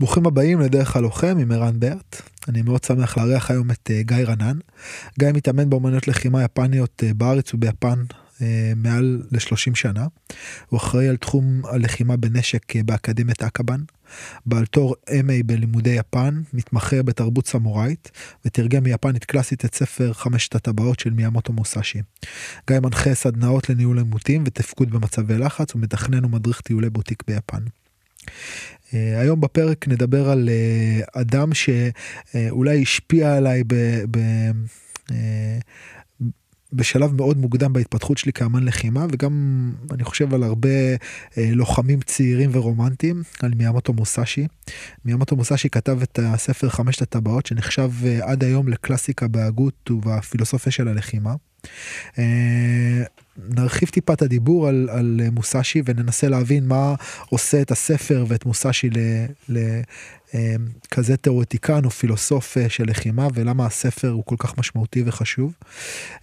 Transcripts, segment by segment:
ברוכים הבאים לדרך הלוחם עם ערן ברט. אני מאוד שמח לארח היום את uh, גיא רנן. גיא מתאמן באמנויות לחימה יפניות uh, בארץ וביפן uh, מעל ל-30 שנה. הוא אחראי על תחום הלחימה בנשק באקדמיית אקבן. בעל תור MA בלימודי יפן, מתמחה בתרבות סמוראית, ותרגם מיפנית קלאסית את ספר חמשת הטבעות של מיאמוטו מוסאשי. גיא מנחה סדנאות לניהול עימותים ותפקוד במצבי לחץ, ומתכנן ומדריך טיולי בוטיק ביפן. Uh, היום בפרק נדבר על uh, אדם שאולי השפיע עליי ב, ב, uh, בשלב מאוד מוקדם בהתפתחות שלי כאמן לחימה וגם אני חושב על הרבה אה, לוחמים צעירים ורומנטיים על מיאמוטו מוסאשי. מיאמוטו מוסאשי כתב את הספר חמשת הטבעות שנחשב אה, עד היום לקלאסיקה בהגות ובפילוסופיה של הלחימה. אה, נרחיב טיפה את הדיבור על, על מוסאשי וננסה להבין מה עושה את הספר ואת מוסאשי לכזה תיאורטיקן או פילוסוף של לחימה ולמה הספר הוא כל כך משמעותי וחשוב.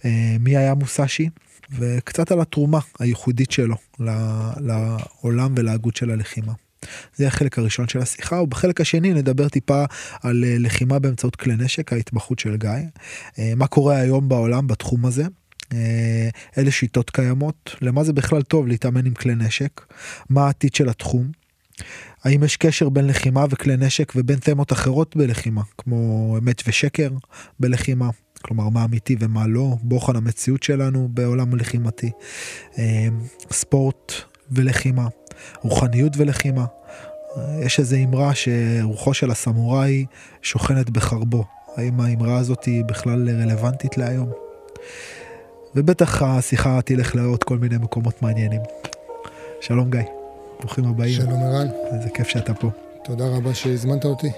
אה, מי היה מוסאשי וקצת על התרומה הייחודית שלו לעולם ולהגות של הלחימה. זה החלק הראשון של השיחה ובחלק השני נדבר טיפה על אה, לחימה באמצעות כלי נשק ההתמחות של גיא אה, מה קורה היום בעולם בתחום הזה אילו שיטות קיימות למה זה בכלל טוב להתאמן עם כלי נשק מה העתיד של התחום. האם יש קשר בין לחימה וכלי נשק ובין תמות אחרות בלחימה כמו אמת ושקר בלחימה כלומר מה אמיתי ומה לא בוחן המציאות שלנו בעולם הלחימתי ספורט ולחימה רוחניות ולחימה. יש איזה אמרה שרוחו של הסמוראי שוכנת בחרבו. האם האמרה הזאת היא בכלל רלוונטית להיום? ובטח השיחה תלך לעוד כל מיני מקומות מעניינים. שלום גיא, ברוכים הבאים. שלום ערן. איזה כיף שאתה פה. תודה רבה שהזמנת אותי.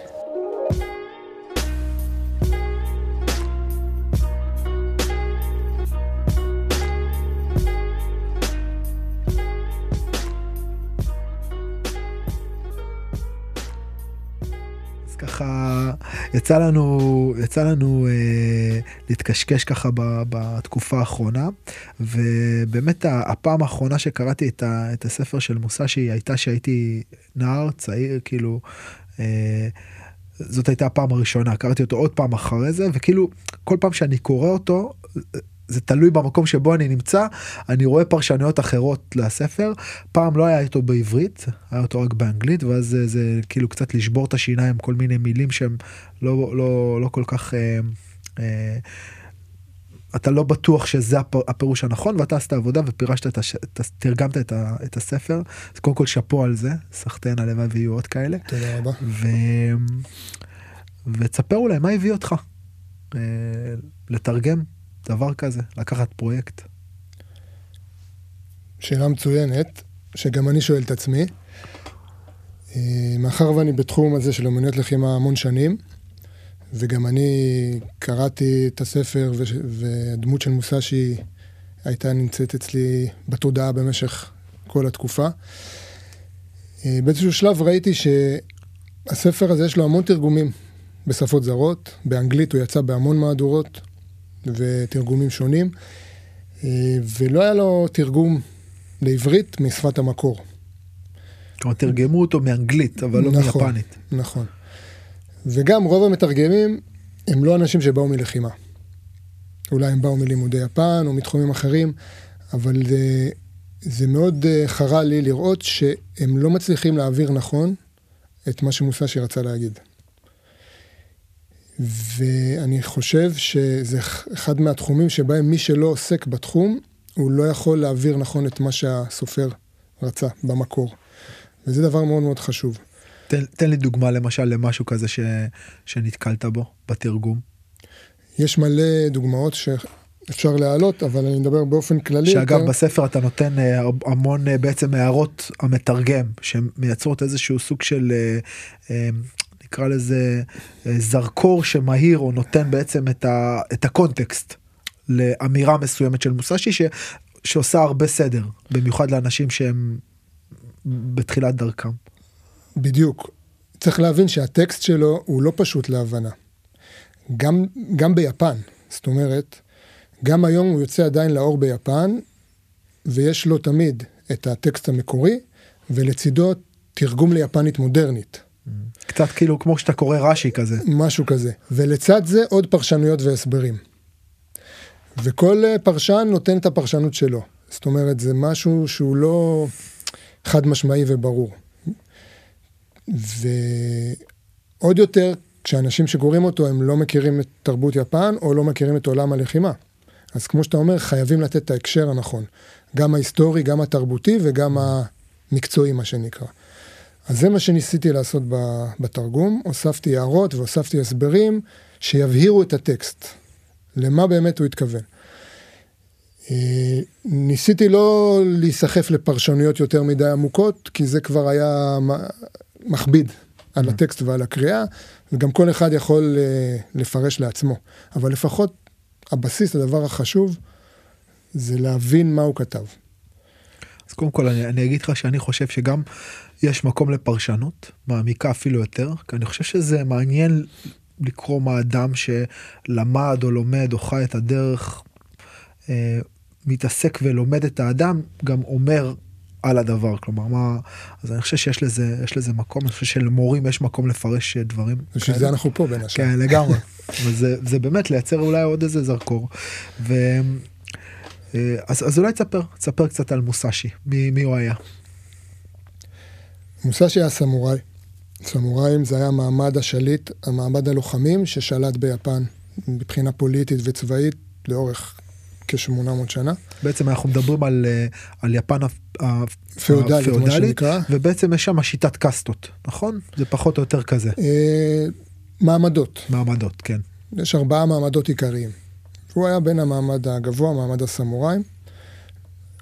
יצא לנו יצא לנו אה, להתקשקש ככה ב, בתקופה האחרונה ובאמת הפעם האחרונה שקראתי את, ה, את הספר של מוסאשי הייתה שהייתי נער צעיר כאילו. אה, זאת הייתה הפעם הראשונה קראתי אותו עוד פעם אחרי זה וכאילו כל פעם שאני קורא אותו זה תלוי במקום שבו אני נמצא אני רואה פרשנויות אחרות לספר פעם לא היה איתו בעברית היה אותו רק באנגלית ואז זה, זה כאילו קצת לשבור את השיניים כל מיני מילים שהם לא לא לא כל כך. אה, אה, אתה לא בטוח שזה הפירוש הנכון ואתה עשית עבודה ופירשת את הש... תרגמת את, ה... את הספר אז קודם כל שאפו על זה סחטיין הלוואי ויהיו עוד כאלה. תודה רבה. ו... ותספר אולי מה הביא אותך אה, לתרגם דבר כזה, לקחת פרויקט? שאלה מצוינת, שגם אני שואל את עצמי. אה, מאחר ואני בתחום הזה של אמנויות לחימה המון שנים, וגם אני קראתי את הספר והדמות של מוסאשי הייתה נמצאת אצלי בתודעה במשך כל התקופה. אה, באיזשהו שלב ראיתי שהספר הזה יש לו המון תרגומים בשפות זרות, באנגלית הוא יצא בהמון מהדורות, ותרגומים שונים, אה, ולא היה לו תרגום לעברית משפת המקור. כלומר תרגמו אותו מאנגלית אבל לא נכון, מיפנית. נכון. וגם רוב המתרגמים הם לא אנשים שבאו מלחימה. אולי הם באו מלימודי יפן או מתחומים אחרים, אבל זה, זה מאוד אה, חרה לי לראות שהם לא מצליחים להעביר נכון את מה שמוסשי רצה להגיד. ואני חושב שזה אחד מהתחומים שבהם מי שלא עוסק בתחום, הוא לא יכול להעביר נכון את מה שהסופר רצה במקור. וזה דבר מאוד מאוד חשוב. תן, תן לי דוגמה למשל למשהו כזה ש, שנתקלת בו בתרגום. יש מלא דוגמאות שאפשר להעלות, אבל אני מדבר באופן כללי. שאגב, יותר... בספר אתה נותן אה, המון אה, בעצם הערות המתרגם, שמייצרות איזשהו סוג של אה, נקרא לזה אה, זרקור שמהיר או נותן בעצם את, ה, את הקונטקסט לאמירה מסוימת של מוסשי ש, שעושה הרבה סדר במיוחד לאנשים שהם בתחילת דרכם. בדיוק. צריך להבין שהטקסט שלו הוא לא פשוט להבנה. גם, גם ביפן, זאת אומרת, גם היום הוא יוצא עדיין לאור ביפן, ויש לו תמיד את הטקסט המקורי, ולצידו תרגום ליפנית מודרנית. קצת כאילו כמו שאתה קורא רש"י כזה. משהו כזה. ולצד זה עוד פרשנויות והסברים. וכל אה, פרשן נותן את הפרשנות שלו. זאת אומרת, זה משהו שהוא לא חד משמעי וברור. ועוד יותר, כשאנשים שקוראים אותו הם לא מכירים את תרבות יפן או לא מכירים את עולם הלחימה. אז כמו שאתה אומר, חייבים לתת את ההקשר הנכון. גם ההיסטורי, גם התרבותי וגם המקצועי, מה שנקרא. אז זה מה שניסיתי לעשות בתרגום, הוספתי הערות והוספתי הסברים שיבהירו את הטקסט, למה באמת הוא התכוון. אה, ניסיתי לא להיסחף לפרשנויות יותר מדי עמוקות, כי זה כבר היה מכביד על mm. הטקסט ועל הקריאה, וגם כל אחד יכול אה, לפרש לעצמו. אבל לפחות הבסיס, הדבר החשוב, זה להבין מה הוא כתב. אז קודם כל אני, אני אגיד לך שאני חושב שגם יש מקום לפרשנות מעמיקה אפילו יותר, כי אני חושב שזה מעניין לקרוא מה אדם שלמד או לומד או חי את הדרך, אה, מתעסק ולומד את האדם, גם אומר על הדבר, כלומר מה, אז אני חושב שיש לזה, יש לזה מקום, אני חושב שלמורים יש מקום לפרש דברים. בשביל זה אנחנו פה בין השאר. כן, לגמרי. וזה זה באמת לייצר אולי עוד איזה זרקור. ו... אה, אז, אז אולי תספר, תספר קצת על מוסאשי, מי, מי הוא היה? מוסאשי היה סמוראי. סמוראים זה היה מעמד השליט, המעמד הלוחמים ששלט ביפן מבחינה פוליטית וצבאית לאורך כ-800 שנה. בעצם אנחנו מדברים על, אה, על יפן הפאודלית. ובעצם יש שם שיטת קאסטות, נכון? זה פחות או יותר כזה. אה, מעמדות. מעמדות, כן. יש ארבעה מעמדות עיקריים. הוא היה בין המעמד הגבוה, מעמד הסמוראים.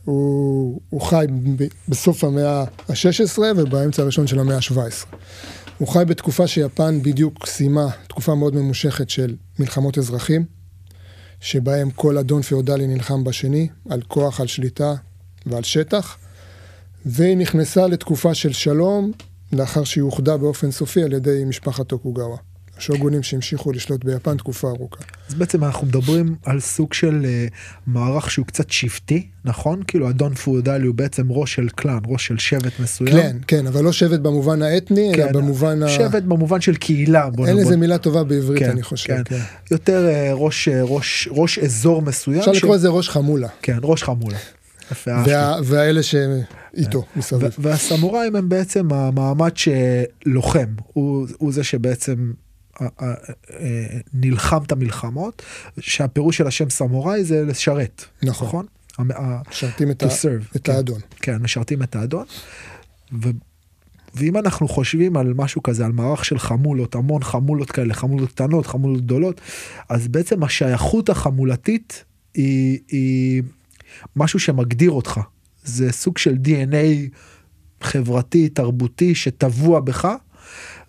הוא, הוא חי בסוף המאה ה-16 ובאמצע הראשון של המאה ה-17. הוא חי בתקופה שיפן בדיוק סיימה תקופה מאוד ממושכת של מלחמות אזרחים, שבהם כל אדון פאודלי נלחם בשני, על כוח, על שליטה ועל שטח, והיא נכנסה לתקופה של שלום, לאחר שהיא אוחדה באופן סופי על ידי משפחת טוקוגאווה. שוגונים שהמשיכו לשלוט ביפן תקופה ארוכה. אז בעצם אנחנו מדברים על סוג של uh, מערך שהוא קצת שבטי, נכון? כאילו אדון פאודלי הוא בעצם ראש של קלאן, ראש של שבט מסוים. כן, כן, אבל לא שבט במובן האתני, כן, אלא במובן ה... שבט במובן של קהילה. בוא אין לזה מילה טובה בעברית, כן, אני חושב. כן. כן. יותר uh, ראש, uh, ראש, ראש אזור מסוים. אפשר ש... לקרוא לזה ראש חמולה. כן, ראש חמולה. וה, והאלה שאיתו מסביב. והסמוראים הם בעצם המעמד שלוחם, הוא, הוא זה שבעצם נלחם את המלחמות, שהפירוש של השם סמוראי זה לשרת, נכון? נכון? משרתים את, serve, את כן, האדון. כן, משרתים את האדון. ו, ואם אנחנו חושבים על משהו כזה, על מערך של חמולות, המון חמולות כאלה, חמולות קטנות, חמולות גדולות, אז בעצם השייכות החמולתית היא, היא משהו שמגדיר אותך. זה סוג של DNA חברתי, תרבותי, שטבוע בך,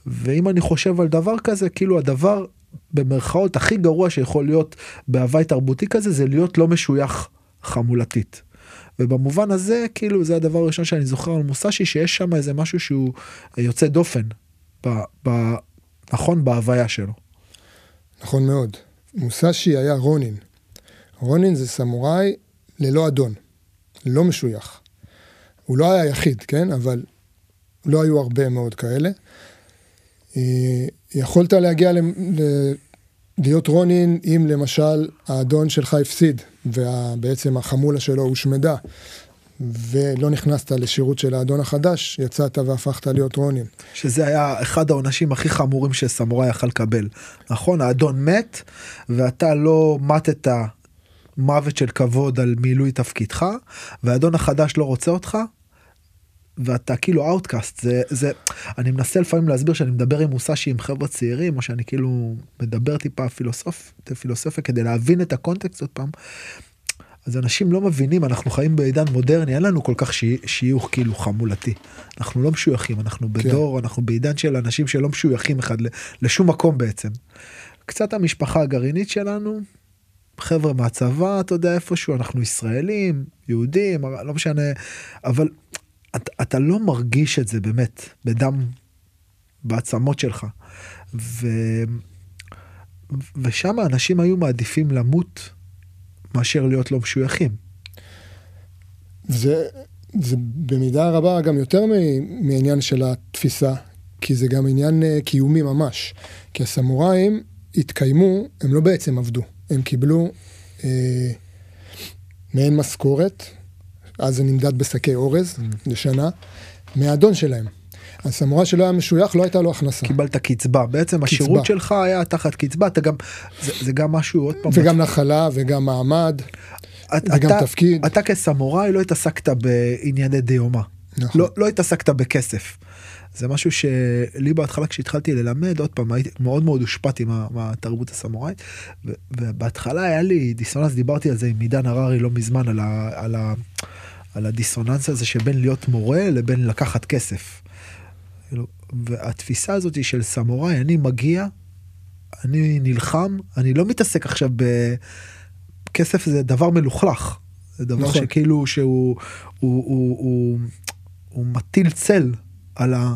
ואם אני חושב על דבר כזה, כאילו הדבר במרכאות הכי גרוע שיכול להיות בהוואי תרבותי כזה, זה להיות לא משוייך חמולתית. ובמובן הזה, כאילו, זה הדבר הראשון שאני זוכר על מוסאשי, שיש שם איזה משהו שהוא יוצא דופן, ב, ב, נכון, בהוויה שלו. נכון מאוד. מוסאשי היה רונין. רונין זה סמוראי ללא אדון, לא משוייך. הוא לא היה יחיד, כן? אבל לא היו הרבה מאוד כאלה. אה, יכולת להגיע להיות רונין אם למשל האדון שלך הפסיד ובעצם החמולה שלו הושמדה ולא נכנסת לשירות של האדון החדש, יצאת והפכת להיות רונין. שזה היה אחד העונשים הכי חמורים שסמוראי יכל לקבל. נכון, האדון מת ואתה לא מתת מוות של כבוד על מילוי תפקידך והאדון החדש לא רוצה אותך, ואתה כאילו outcast זה זה אני מנסה לפעמים להסביר שאני מדבר עם מוסאשי עם חבר'ה צעירים או שאני כאילו מדבר טיפה פילוסוף פילוסופיה כדי להבין את הקונטקסט עוד פעם. אז אנשים לא מבינים אנחנו חיים בעידן מודרני אין לנו כל כך שיוך כאילו חמולתי אנחנו לא משויכים אנחנו כן. בדור כן. אנחנו בעידן של אנשים שלא משויכים אחד לשום מקום בעצם. קצת המשפחה הגרעינית שלנו חבר'ה מהצבא אתה יודע איפשהו אנחנו ישראלים יהודים לא משנה אבל אתה, אתה לא מרגיש את זה באמת בדם, בעצמות שלך. ו... ושם אנשים היו מעדיפים למות מאשר להיות לא משויכים. זה, זה במידה רבה גם יותר מעניין של התפיסה, כי זה גם עניין אה, קיומי ממש. כי הסמוראים התקיימו, הם לא בעצם עבדו, הם קיבלו אה, מעין משכורת, אז זה נמדד בשקי אורז. לשנה, מהאדון שלהם. הסמורא שלא היה משוייך לא הייתה לו הכנסה. קיבלת קצבה בעצם קצבה. השירות שלך היה תחת קצבה אתה גם זה, זה גם משהו עוד פעם וגם נחלה וגם מעמד את, וגם אתה, תפקיד אתה כסמוראי לא התעסקת בענייני דיומה נכון. לא, לא התעסקת בכסף. זה משהו שלי בהתחלה כשהתחלתי ללמד עוד פעם הייתי מאוד מאוד הושפעתי מה, מהתרבות הסמוראית ובהתחלה היה לי דיסוננס דיברתי על זה עם עידן הררי לא מזמן על, ה, על, ה, על הדיסוננס הזה שבין להיות מורה לבין לקחת כסף. כאילו, והתפיסה הזאת של סמוראי, אני מגיע, אני נלחם, אני לא מתעסק עכשיו בכסף זה דבר מלוכלך. זה דבר נכון. שכאילו שהוא הוא, הוא, הוא, הוא מטיל צל על, ה,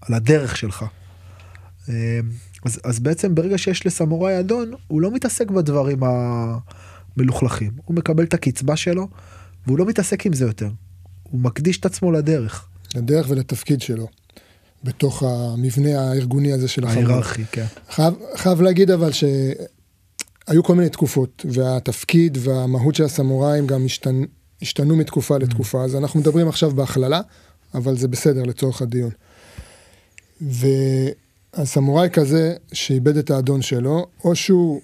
על הדרך שלך. אמ, אז, אז בעצם ברגע שיש לסמוראי אדון, הוא לא מתעסק בדברים המלוכלכים. הוא מקבל את הקצבה שלו, והוא לא מתעסק עם זה יותר. הוא מקדיש את עצמו לדרך. לדרך ולתפקיד שלו. בתוך המבנה הארגוני הזה של החברה. ההיררכי, כן. חייב, חייב להגיד אבל שהיו כל מיני תקופות, והתפקיד והמהות של הסמוראים גם השתנ... השתנו מתקופה לתקופה. אז אנחנו מדברים עכשיו בהכללה, אבל זה בסדר לצורך הדיון. והסמוראי כזה שאיבד את האדון שלו, או שהוא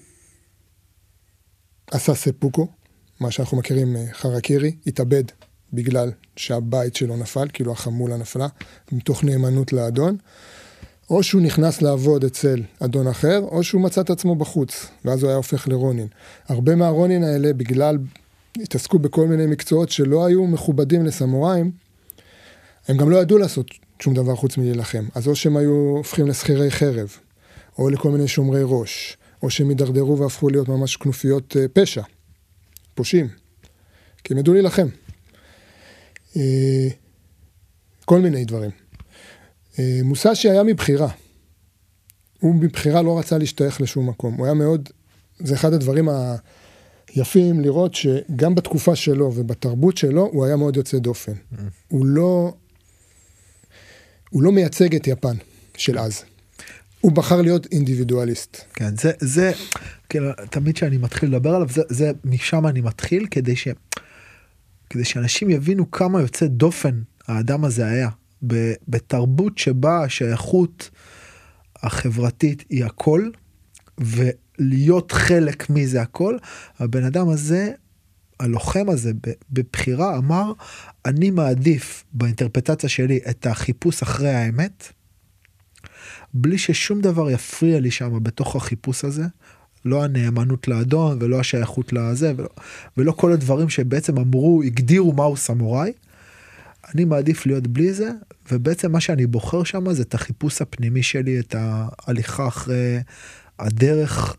עשה ספוקו, מה שאנחנו מכירים חרקירי, התאבד בגלל שהבית שלו נפל, כאילו החמולה נפלה, מתוך נאמנות לאדון, או שהוא נכנס לעבוד אצל אדון אחר, או שהוא מצא את עצמו בחוץ, ואז הוא היה הופך לרונין. הרבה מהרונין האלה, בגלל, התעסקו בכל מיני מקצועות שלא היו מכובדים לסמוראים, הם גם לא ידעו לעשות שום דבר חוץ מלהילחם. אז או שהם היו הופכים לשכירי חרב, או לכל מיני שומרי ראש, או שהם הידרדרו והפכו להיות ממש כנופיות אה, פשע, פושעים, כי הם ידעו להילחם. אה, כל מיני דברים. אה, מוסשי היה מבחירה. הוא מבחירה לא רצה להשתייך לשום מקום. הוא היה מאוד, זה אחד הדברים היפים לראות שגם בתקופה שלו ובתרבות שלו הוא היה מאוד יוצא דופן. Mm. הוא לא, הוא לא מייצג את יפן של אז. הוא בחר להיות אינדיבידואליסט. כן, זה, זה, כאילו, תמיד כשאני מתחיל לדבר עליו, זה, זה, משם אני מתחיל כדי ש... כדי שאנשים יבינו כמה יוצא דופן האדם הזה היה בתרבות שבה השייכות החברתית היא הכל ולהיות חלק מזה הכל הבן אדם הזה הלוחם הזה בבחירה אמר אני מעדיף באינטרפטציה שלי את החיפוש אחרי האמת בלי ששום דבר יפריע לי שם בתוך החיפוש הזה לא הנאמנות לאדון ולא השייכות לזה ולא, ולא כל הדברים שבעצם אמרו הגדירו מהו סמוראי. אני מעדיף להיות בלי זה ובעצם מה שאני בוחר שם זה את החיפוש הפנימי שלי את ההליכה אחרי הדרך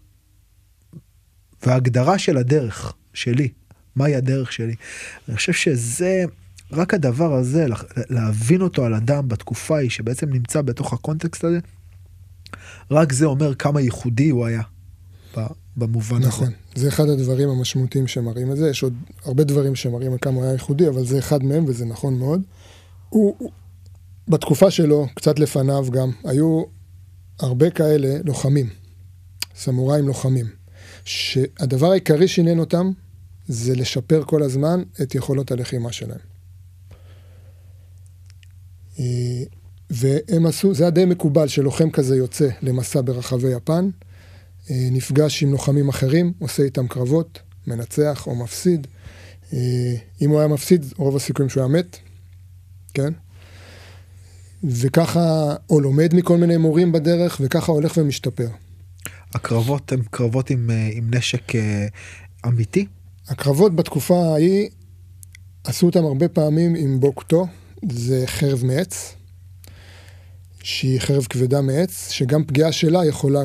וההגדרה של הדרך שלי מהי הדרך שלי. אני חושב שזה רק הדבר הזה להבין אותו על אדם בתקופה היא שבעצם נמצא בתוך הקונטקסט הזה. רק זה אומר כמה ייחודי הוא היה. במובן נכון. הזה. נכון, זה אחד הדברים המשמעותיים שמראים את זה, יש עוד הרבה דברים שמראים על כמה הוא היה ייחודי, אבל זה אחד מהם וזה נכון מאוד. הוא, הוא בתקופה שלו, קצת לפניו גם, היו הרבה כאלה לוחמים, סמוראים לוחמים, שהדבר העיקרי שעניין אותם זה לשפר כל הזמן את יכולות הלחימה שלהם. אה, והם עשו, זה היה די מקובל שלוחם כזה יוצא למסע ברחבי יפן, אה, נפגש עם לוחמים אחרים, עושה איתם קרבות, מנצח או מפסיד. אה, אם הוא היה מפסיד, רוב הסיכויים שהוא היה מת, כן? וככה, או לומד מכל מיני מורים בדרך, וככה הולך ומשתפר. הקרבות הם קרבות עם, עם נשק אמיתי? הקרבות בתקופה ההיא, עשו אותם הרבה פעמים עם בוקטו, זה חרב מעץ, שהיא חרב כבדה מעץ, שגם פגיעה שלה יכולה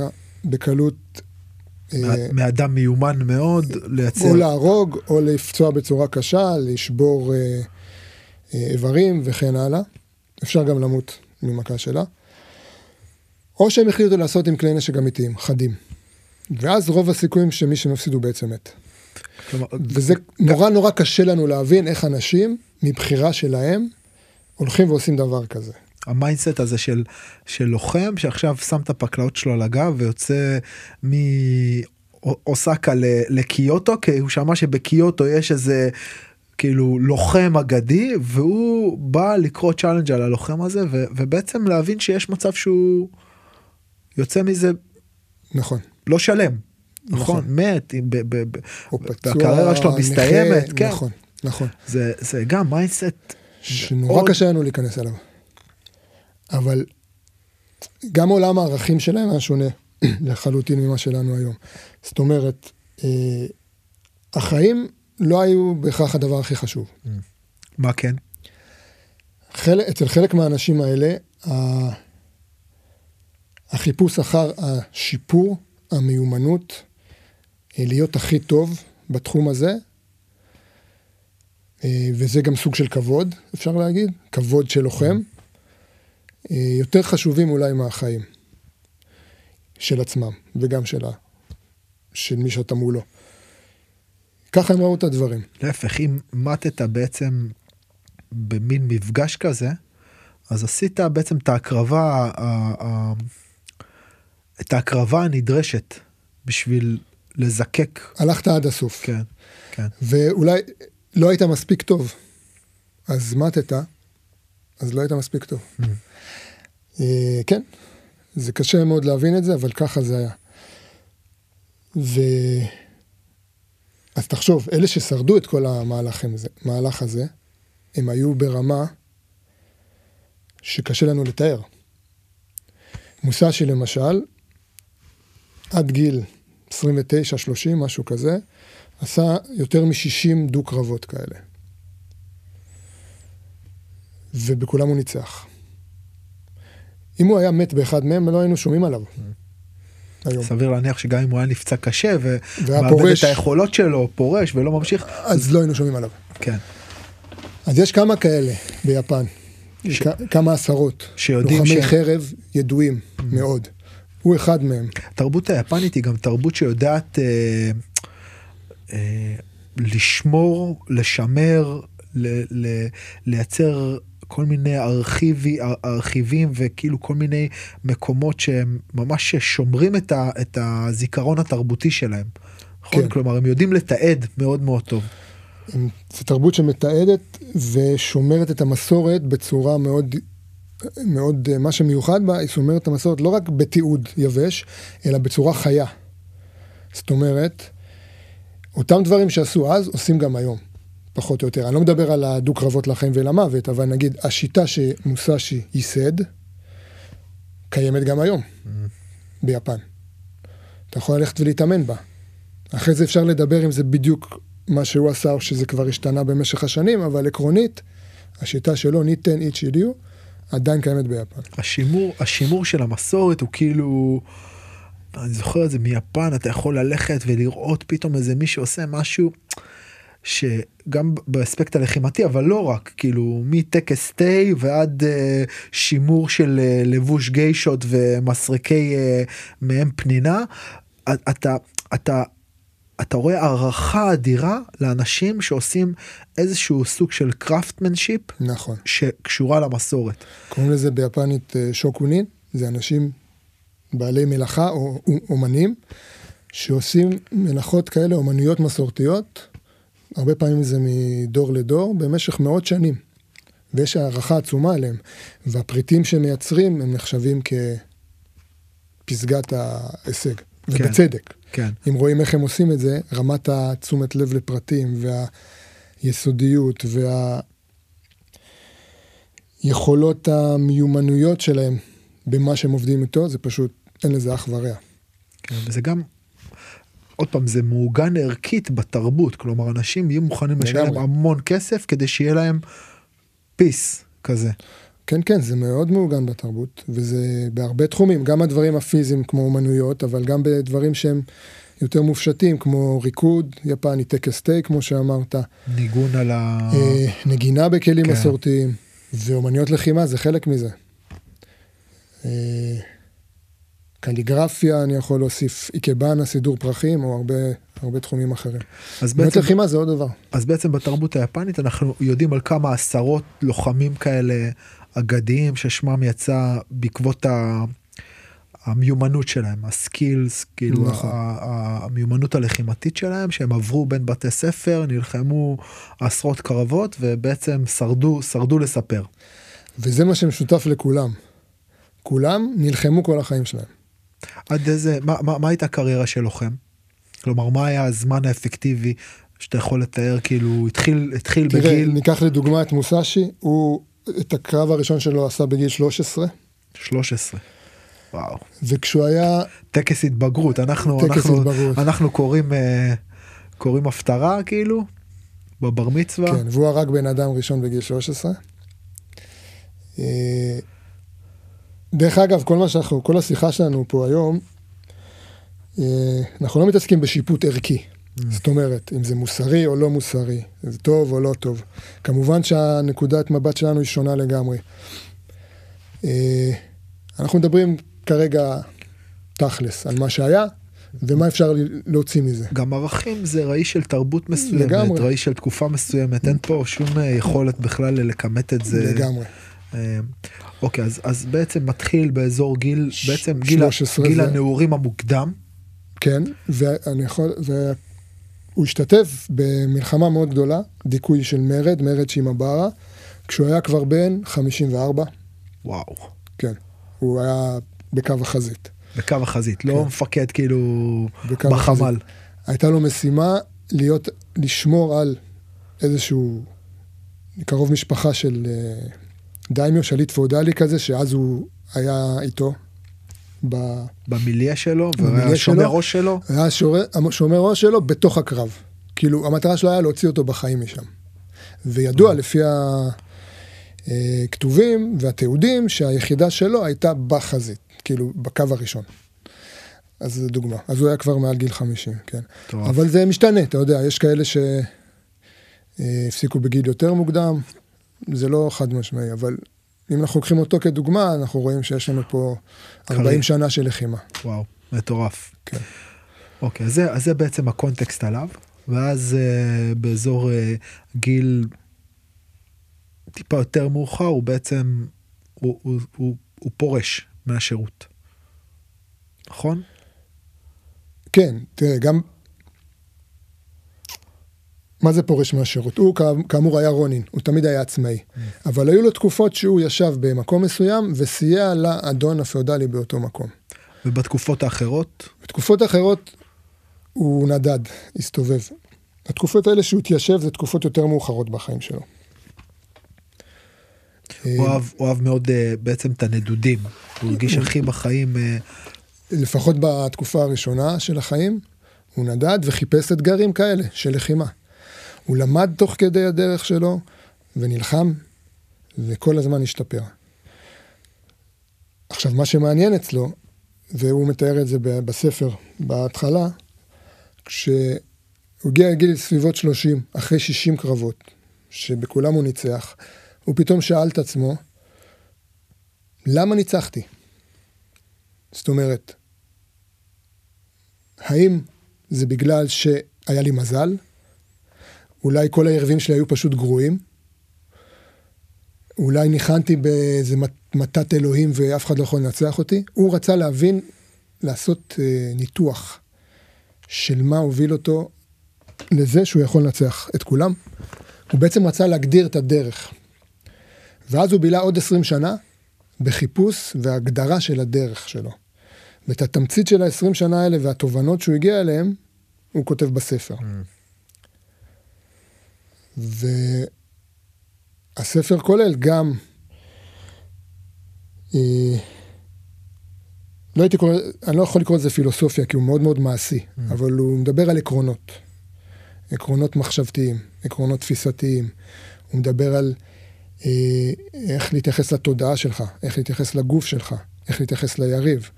בקלות... אה, מאדם מיומן מאוד לייצר... או להרוג, או לפצוע בצורה קשה, לשבור אה, אה, איברים וכן הלאה. אפשר גם למות ממכה שלה. או שהם החליטו לעשות עם כלי נשק אמיתיים, חדים. ואז רוב הסיכויים שמי שמפסיד הוא בעצם מת. כלומר, וזה נורא נורא קשה לנו להבין איך אנשים, מבחירה שלהם, הולכים ועושים דבר כזה. ה mindset הזה של, של לוחם שעכשיו שם את הפקלאות שלו על הגב ויוצא מאוסקה לקיוטו כי הוא שמע שבקיוטו יש איזה כאילו לוחם אגדי והוא בא לקרוא challenge על הלוחם הזה ו, ובעצם להבין שיש מצב שהוא יוצא מזה נכון לא שלם. נכון, נכון מת, הקריירה שלו מסתיימת, כן. נכון, נכון. זה, זה גם mindset. שנורא עוד... קשה לנו להיכנס אליו. אבל גם עולם הערכים שלהם היה שונה לחלוטין ממה שלנו היום. זאת אומרת, אה, החיים לא היו בהכרח הדבר הכי חשוב. מה כן? חלק, אצל חלק מהאנשים האלה, החיפוש אחר השיפור, המיומנות, להיות הכי טוב בתחום הזה, אה, וזה גם סוג של כבוד, אפשר להגיד, כבוד של לוחם, אה, יותר חשובים אולי מהחיים של עצמם, וגם של, ה... של מי שאתה מולו. ככה הם ראו את הדברים. להפך, אם מתת בעצם במין מפגש כזה, אז עשית בעצם את ההקרבה, את ההקרבה הנדרשת בשביל לזקק. הלכת עד הסוף. כן, כן. ואולי לא היית מספיק טוב, אז מתת, אז לא היית מספיק טוב. Mm. אה, כן, זה קשה מאוד להבין את זה, אבל ככה זה היה. ו... אז תחשוב, אלה ששרדו את כל המהלך הזה, הם היו ברמה שקשה לנו לתאר. מוסשי למשל, עד גיל 29-30, משהו כזה, עשה יותר מ-60 דו-קרבות כאלה. ובכולם הוא ניצח. אם הוא היה מת באחד מהם, לא היינו שומעים עליו. היום. סביר להניח שגם אם הוא היה נפצע קשה ומאבד את היכולות שלו, פורש ולא ממשיך. אז לא היינו שומעים עליו. כן. אז יש כמה כאלה ביפן, ש... כמה עשרות. שיודעים לוחמי ש... חרב ידועים mm. מאוד. הוא אחד מהם. התרבות היפנית היא גם תרבות שיודעת אה, אה, לשמור, לשמר, ל, ל, לייצר כל מיני ארכיבי, ארכיבים וכאילו כל מיני מקומות שהם ממש שומרים את, ה, את הזיכרון התרבותי שלהם. נכון? כן. כלומר הם יודעים לתעד מאוד מאוד טוב. זו תרבות שמתעדת ושומרת את המסורת בצורה מאוד מאוד, מה שמיוחד בה, היא שומרת את המסורת לא רק בתיעוד יבש, אלא בצורה חיה. זאת אומרת, אותם דברים שעשו אז, עושים גם היום, פחות או יותר. אני לא מדבר על הדו-קרבות לחיים ולמוות, אבל נגיד, השיטה שמוסשי ייסד, קיימת גם היום, mm. ביפן. אתה יכול ללכת ולהתאמן בה. אחרי זה אפשר לדבר אם זה בדיוק מה שהוא עשה, או שזה כבר השתנה במשך השנים, אבל עקרונית, השיטה שלו, ניתן איץ' ידיעו, עדיין קיימת ביפן. השימור, השימור של המסורת הוא כאילו, אני זוכר את זה מיפן, אתה יכול ללכת ולראות פתאום איזה מי שעושה משהו. שגם באספקט הלחימתי אבל לא רק כאילו מטקס תה ועד uh, שימור של uh, לבוש גיישות ומסרקי uh, מהם פנינה אתה אתה אתה רואה הערכה אדירה לאנשים שעושים איזשהו סוג של craftsmanship נכון. שקשורה למסורת. קוראים לזה ביפנית אה, 職人 זה אנשים בעלי מלאכה או אומנים שעושים מלאכות כאלה אומנויות מסורתיות. הרבה פעמים זה מדור לדור במשך מאות שנים. ויש הערכה עצומה עליהם. והפריטים שמייצרים הם נחשבים כפסגת ההישג. כן. ובצדק. כן. אם רואים איך הם עושים את זה, רמת התשומת לב לפרטים והיסודיות והיכולות המיומנויות שלהם במה שהם עובדים איתו, זה פשוט, אין לזה אח ורע. כן, וזה גם, עוד פעם, זה מעוגן ערכית בתרבות, כלומר אנשים יהיו מוכנים לשלם המון כסף כדי שיהיה להם פיס כזה. כן, כן, זה מאוד מעוגן בתרבות, וזה בהרבה תחומים, גם הדברים הפיזיים כמו אומנויות, אבל גם בדברים שהם יותר מופשטים, כמו ריקוד יפני, טקס תה, כמו שאמרת. ניגון על ה... אה, נגינה בכלים כן. מסורתיים, ואומנויות לחימה זה חלק מזה. אה, קליגרפיה, אני יכול להוסיף איקבאנה, סידור פרחים, או הרבה, הרבה תחומים אחרים. אז בעצם... לחימה זה עוד דבר. אז בעצם בתרבות היפנית אנחנו יודעים על כמה עשרות לוחמים כאלה אגדיים ששמם יצא בעקבות ה... המיומנות שלהם, הסקילס, כאילו נכון. המיומנות הלחימתית שלהם, שהם עברו בין בתי ספר, נלחמו עשרות קרבות ובעצם שרדו, שרדו לספר. וזה מה שמשותף לכולם. כולם נלחמו כל החיים שלהם. עד איזה, מה, מה, מה הייתה הקריירה של לוחם? כלומר, מה היה הזמן האפקטיבי שאתה יכול לתאר, כאילו, התחיל, התחיל תראה, בגיל ניקח לדוגמה את מוסאשי, הוא את הקרב הראשון שלו עשה בגיל 13, 13. וואו. וכשהוא היה, טקס התבגרות, אנחנו, טקס אנחנו, התבגרות. אנחנו קוראים, אה, קוראים הפטרה, כאילו, בבר מצווה. כן, והוא הרג בן אדם ראשון בגיל 13. אה, דרך אגב, כל מה שאנחנו, כל השיחה שלנו פה היום, אה, אנחנו לא מתעסקים בשיפוט ערכי. זאת אומרת, אם זה מוסרי או לא מוסרי, זה טוב או לא טוב. כמובן שהנקודת מבט שלנו היא שונה לגמרי. אה, אנחנו מדברים כרגע תכלס על מה שהיה ומה אפשר להוציא מזה. גם ערכים זה ראי של תרבות מסוימת, לגמרי. ראי של תקופה מסוימת, אין פה שום אה, יכולת בכלל לכמת את זה. לגמרי. אה, אוקיי, אז, אז בעצם מתחיל באזור גיל, בעצם גיל, ה- 13 גיל זה- הנעורים המוקדם. כן, ואני יכול, והוא השתתף במלחמה מאוד גדולה, דיכוי של מרד, מרד שימברה, כשהוא היה כבר בן 54, וואו. כן, הוא היה בקו החזית. בקו החזית, לא כן. מפקד כאילו בחמ"ל. החזית. הייתה לו משימה להיות, לשמור על איזשהו קרוב משפחה של אה, דיימיו, שליט פאודלי כזה, שאז הוא היה איתו. ב... במיליה שלו, והיה שומר. ראש שלו. היה שומר, שומר ראש שלו בתוך הקרב. כאילו, המטרה שלו היה להוציא אותו בחיים משם. וידוע לפי הכתובים והתיעודים שהיחידה שלו הייתה בחזית, כאילו, בקו הראשון. אז זו דוגמה. אז הוא היה כבר מעל גיל 50, כן. מטורף. אבל זה משתנה, אתה יודע, יש כאלה שהפסיקו בגיל יותר מוקדם, זה לא חד משמעי, אבל אם אנחנו לוקחים אותו כדוגמה, אנחנו רואים שיש לנו פה 40 קריירה. שנה של לחימה. וואו, מטורף. כן. אוקיי, אז זה, אז זה בעצם הקונטקסט עליו, ואז uh, באזור uh, גיל טיפה יותר מאוחר, הוא בעצם, הוא, הוא, הוא, הוא פורש מהשירות. נכון? כן, תראה, גם... מה זה פורש מהשירות? הוא כא- כאמור היה רונין, הוא תמיד היה עצמאי. אבל היו לו תקופות שהוא ישב במקום מסוים וסייע לאדון הפאודלי באותו מקום. ובתקופות האחרות, בתקופות אחרות הוא נדד, הסתובב. התקופות האלה שהוא התיישב זה תקופות יותר מאוחרות בחיים שלו. הוא אהב מאוד uh, בעצם את הנדודים. הוא הרגיש הכי בחיים, uh, לפחות בתקופה הראשונה של החיים, הוא נדד וחיפש אתגרים כאלה של לחימה. הוא למד תוך כדי הדרך שלו ונלחם, וכל הזמן השתפר. עכשיו, מה שמעניין אצלו, והוא מתאר את זה בספר בהתחלה, כשהוא הגיע לגיל סביבות 30, אחרי 60 קרבות, שבכולם הוא ניצח, הוא פתאום שאל את עצמו, למה ניצחתי? זאת אומרת, האם זה בגלל שהיה לי מזל? אולי כל היריבים שלי היו פשוט גרועים? אולי ניחנתי באיזה מת- מתת אלוהים ואף אחד לא יכול לנצח אותי? הוא רצה להבין, לעשות אה, ניתוח של מה הוביל אותו לזה שהוא יכול לנצח את כולם. הוא בעצם רצה להגדיר את הדרך. ואז הוא בילה עוד 20 שנה בחיפוש והגדרה של הדרך שלו. ואת התמצית של ה-20 שנה האלה והתובנות שהוא הגיע אליהם, הוא כותב בספר. והספר כולל גם, אה, לא הייתי קורא, אני לא יכול לקרוא לזה פילוסופיה, כי הוא מאוד מאוד מעשי, אבל הוא מדבר על עקרונות. עקרונות מחשבתיים, עקרונות תפיסתיים. הוא מדבר על אה, איך להתייחס לתודעה שלך, איך להתייחס לגוף שלך, איך להתייחס ליריב.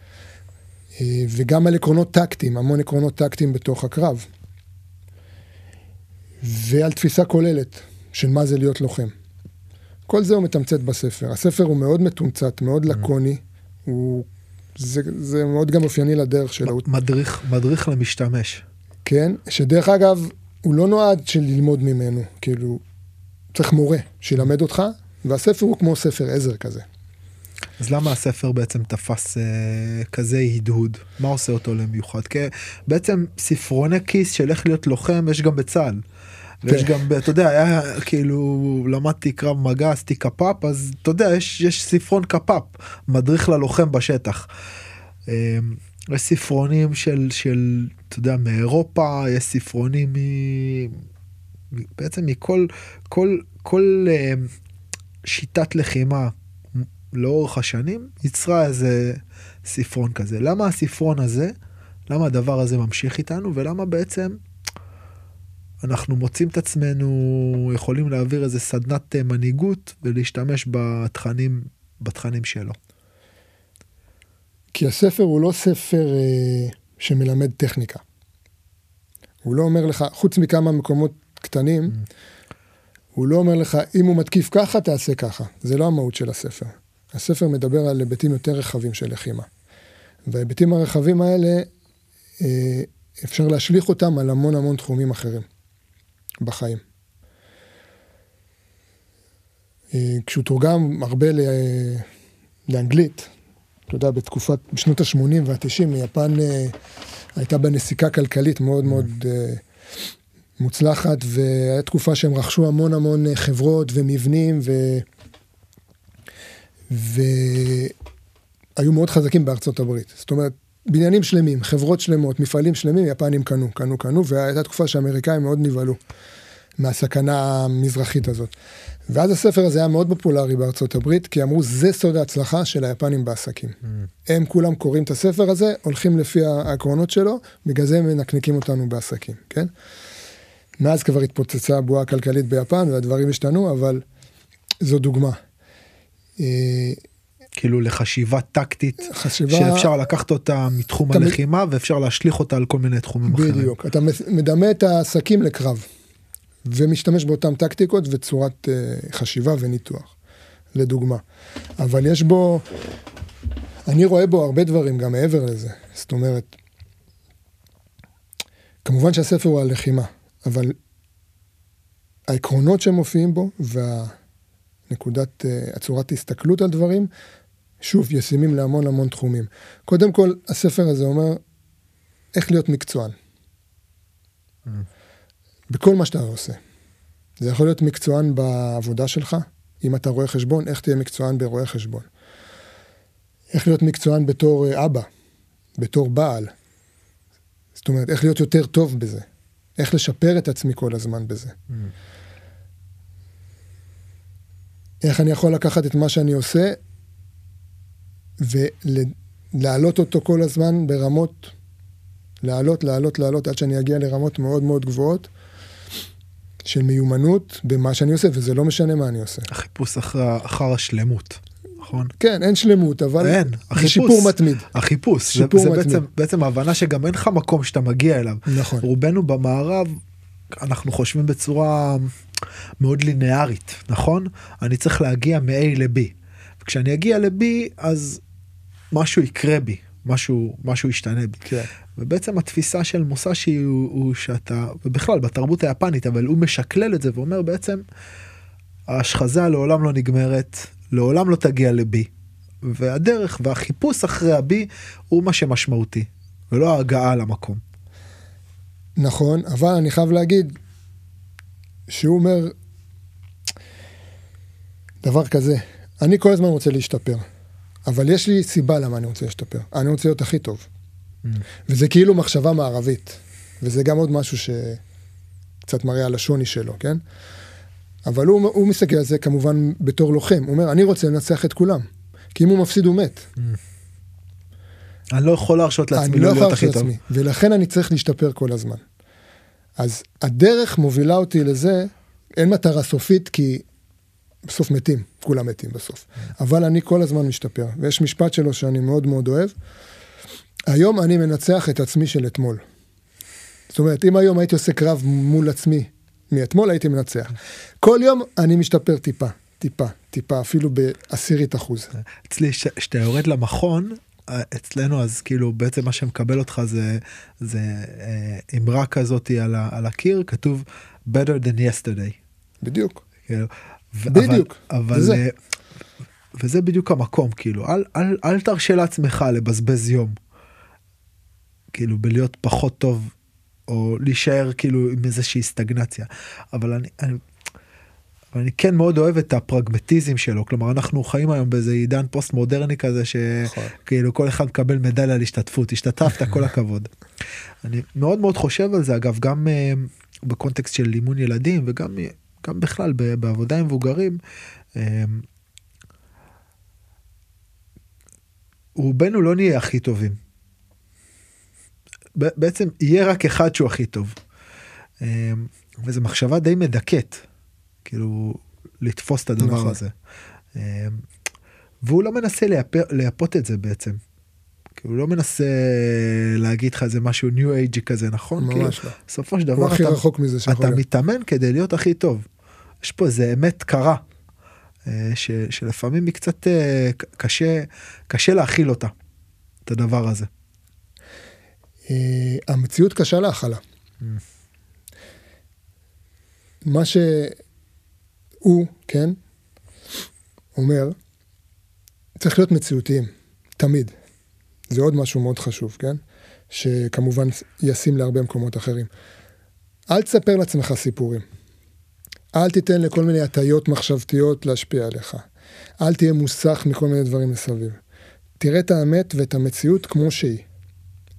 אה, וגם על עקרונות טקטיים, המון עקרונות טקטיים בתוך הקרב. ועל תפיסה כוללת של מה זה להיות לוחם. כל זה הוא מתמצת בספר. הספר הוא מאוד מתומצת, מאוד לקוני, הוא... זה, זה מאוד גם אופייני לדרך שלו. מדריך, מדריך למשתמש. כן, שדרך אגב, הוא לא נועד של ללמוד ממנו, כאילו, צריך מורה שילמד אותך, והספר הוא כמו ספר עזר כזה. אז למה הספר בעצם תפס אה, כזה הדהוד? מה עושה אותו למיוחד? כי בעצם ספרוני כיס של איך להיות לוחם יש גם בצה"ל. ויש כן. גם, אתה יודע, היה כאילו, למדתי קרב מגע, עשיתי קפ"פ, אז אתה יודע, יש, יש ספרון קפ"פ, מדריך ללוחם בשטח. אה, יש ספרונים של, של, אתה יודע, מאירופה, יש ספרונים מ... בעצם מכל, כל, כל אה, שיטת לחימה לאורך השנים יצרה איזה ספרון כזה. למה הספרון הזה, למה הדבר הזה ממשיך איתנו ולמה בעצם אנחנו מוצאים את עצמנו יכולים להעביר איזה סדנת אה, מנהיגות ולהשתמש בתכנים, בתכנים שלו. כי הספר הוא לא ספר אה, שמלמד טכניקה. הוא לא אומר לך, חוץ מכמה מקומות קטנים, הוא לא אומר לך, אם הוא מתקיף ככה, תעשה ככה. זה לא המהות של הספר. הספר מדבר על היבטים יותר רחבים של לחימה. וההיבטים הרחבים האלה, אה, אפשר להשליך אותם על המון המון תחומים אחרים בחיים. אה, כשהוא תורגם הרבה ל... לאנגלית, אתה יודע, בתקופת, בשנות ה-80 וה-90, יפן אה, הייתה בנסיקה כלכלית מאוד מאוד אה, מוצלחת, והייתה תקופה שהם רכשו המון המון אה, חברות ומבנים, ו... והיו מאוד חזקים בארצות הברית. זאת אומרת, בניינים שלמים, חברות שלמות, מפעלים שלמים, יפנים קנו, קנו, קנו, והייתה תקופה שהאמריקאים מאוד נבהלו מהסכנה המזרחית הזאת. ואז הספר הזה היה מאוד פופולרי בארצות הברית, כי אמרו, זה סוד ההצלחה של היפנים בעסקים. הם כולם קוראים את הספר הזה, הולכים לפי העקרונות שלו, בגלל זה הם מנקנקים אותנו בעסקים, כן? מאז כבר התפוצצה הבועה הכלכלית ביפן והדברים השתנו, אבל זו דוגמה. כאילו לחשיבה טקטית חשיבה... שאפשר לקחת אותה מתחום אתה הלחימה ואפשר להשליך אותה על כל מיני תחומים אחרים. בדיוק. אתה מדמה את העסקים לקרב, ומשתמש באותן טקטיקות וצורת uh, חשיבה וניתוח, לדוגמה. אבל יש בו, אני רואה בו הרבה דברים גם מעבר לזה. זאת אומרת, כמובן שהספר הוא על לחימה, אבל העקרונות שמופיעים בו והנקודת, uh, הצורת הסתכלות על דברים, שוב, ישימים להמון המון תחומים. קודם כל, הספר הזה אומר איך להיות מקצוען. בכל מה שאתה עושה. זה יכול להיות מקצוען בעבודה שלך, אם אתה רואה חשבון, איך תהיה מקצוען ברואה חשבון. איך להיות מקצוען בתור אה, אבא, בתור בעל. זאת אומרת, איך להיות יותר טוב בזה. איך לשפר את עצמי כל הזמן בזה. איך אני יכול לקחת את מה שאני עושה ולהעלות אותו כל הזמן ברמות, להעלות, להעלות, להעלות, עד שאני אגיע לרמות מאוד מאוד גבוהות של מיומנות במה שאני עושה, וזה לא משנה מה אני עושה. החיפוש אחר, אחר השלמות, נכון? כן, אין שלמות, אבל אין, זה החיפוש. שיפור מתמיד. החיפוש, זה, שיפור זה מתמיד. בעצם, בעצם ההבנה שגם אין לך מקום שאתה מגיע אליו. נכון. רובנו במערב, אנחנו חושבים בצורה מאוד לינארית, נכון? אני צריך להגיע מ-A ל-B. וכשאני אגיע ל-B, אז משהו יקרה בי, משהו, משהו ישתנה בי. כן. ובעצם התפיסה של מוסאשי הוא, הוא שאתה, ובכלל בתרבות היפנית, אבל הוא משקלל את זה ואומר בעצם, ההשחזה לעולם לא נגמרת, לעולם לא תגיע לבי, והדרך והחיפוש אחרי הבי הוא מה שמשמעותי, ולא ההגעה למקום. נכון, אבל אני חייב להגיד שהוא אומר דבר כזה, אני כל הזמן רוצה להשתפר, אבל יש לי סיבה למה אני רוצה להשתפר, אני רוצה להיות הכי טוב. וזה כאילו מחשבה מערבית, וזה גם עוד משהו שקצת מראה על השוני שלו, כן? אבל הוא, הוא מסתכל על זה כמובן בתור לוחם, הוא אומר, אני רוצה לנצח את כולם, כי אם הוא מפסיד הוא מת. אני לא יכול להרשות לעצמי לא לא להיות הכי טוב. ולכן אני צריך להשתפר כל הזמן. אז הדרך מובילה אותי לזה, אין מטרה סופית כי בסוף מתים, כולם מתים בסוף. אבל אני כל הזמן משתפר, ויש משפט שלו שאני מאוד מאוד אוהב. היום אני מנצח את עצמי של אתמול. זאת אומרת, אם היום הייתי עושה קרב מול עצמי מאתמול, הייתי מנצח. כל יום אני משתפר טיפה, טיפה, טיפה, אפילו בעשירית אחוז. אצלי כשאתה יורד למכון אה, אצלנו אז כאילו בעצם מה שמקבל אותך זה זה אה, אמרה כזאתי על, ה- על הקיר כתוב better than yesterday. בדיוק. כאילו, בדיוק, אבל, אבל זה. אה, וזה בדיוק המקום כאילו אל, אל, אל תרשה לעצמך לבזבז יום. כאילו בלהיות פחות טוב או להישאר כאילו עם איזושהי סטגנציה אבל אני, אני, אני כן מאוד אוהב את הפרגמטיזם שלו כלומר אנחנו חיים היום באיזה עידן פוסט מודרני כזה נכון. שכאילו כל אחד מקבל מדליה על השתתפות השתתפת כל הכבוד. אני מאוד מאוד חושב על זה אגב גם אה, בקונטקסט של אימון ילדים וגם גם בכלל בעבודה עם מבוגרים. אה, רובנו לא נהיה הכי טובים. בעצם יהיה רק אחד שהוא הכי טוב. אה, וזו מחשבה די מדכאת, כאילו לתפוס את הדבר נכון. הזה. אה, והוא לא מנסה לייפ- לייפות את זה בעצם. כאילו, לא מנסה להגיד לך איזה משהו ניו אייג'י כזה נכון כאילו, ממש לא. בסופו של דבר הכי אתה, רחוק מזה אתה להיות. מתאמן כדי להיות הכי טוב. יש פה איזה אמת קרה אה, ש, שלפעמים היא קצת אה, קשה קשה להכיל אותה. את הדבר הזה. אה, המציאות קשה להכלה. מה שהוא, כן, אומר, צריך להיות מציאותיים, תמיד. זה עוד משהו מאוד חשוב, כן? שכמובן ישים להרבה מקומות אחרים. אל תספר לעצמך סיפורים. אל תיתן לכל מיני הטיות מחשבתיות להשפיע עליך. אל תהיה מוסך מכל מיני דברים מסביב. תראה את האמת ואת המציאות כמו שהיא,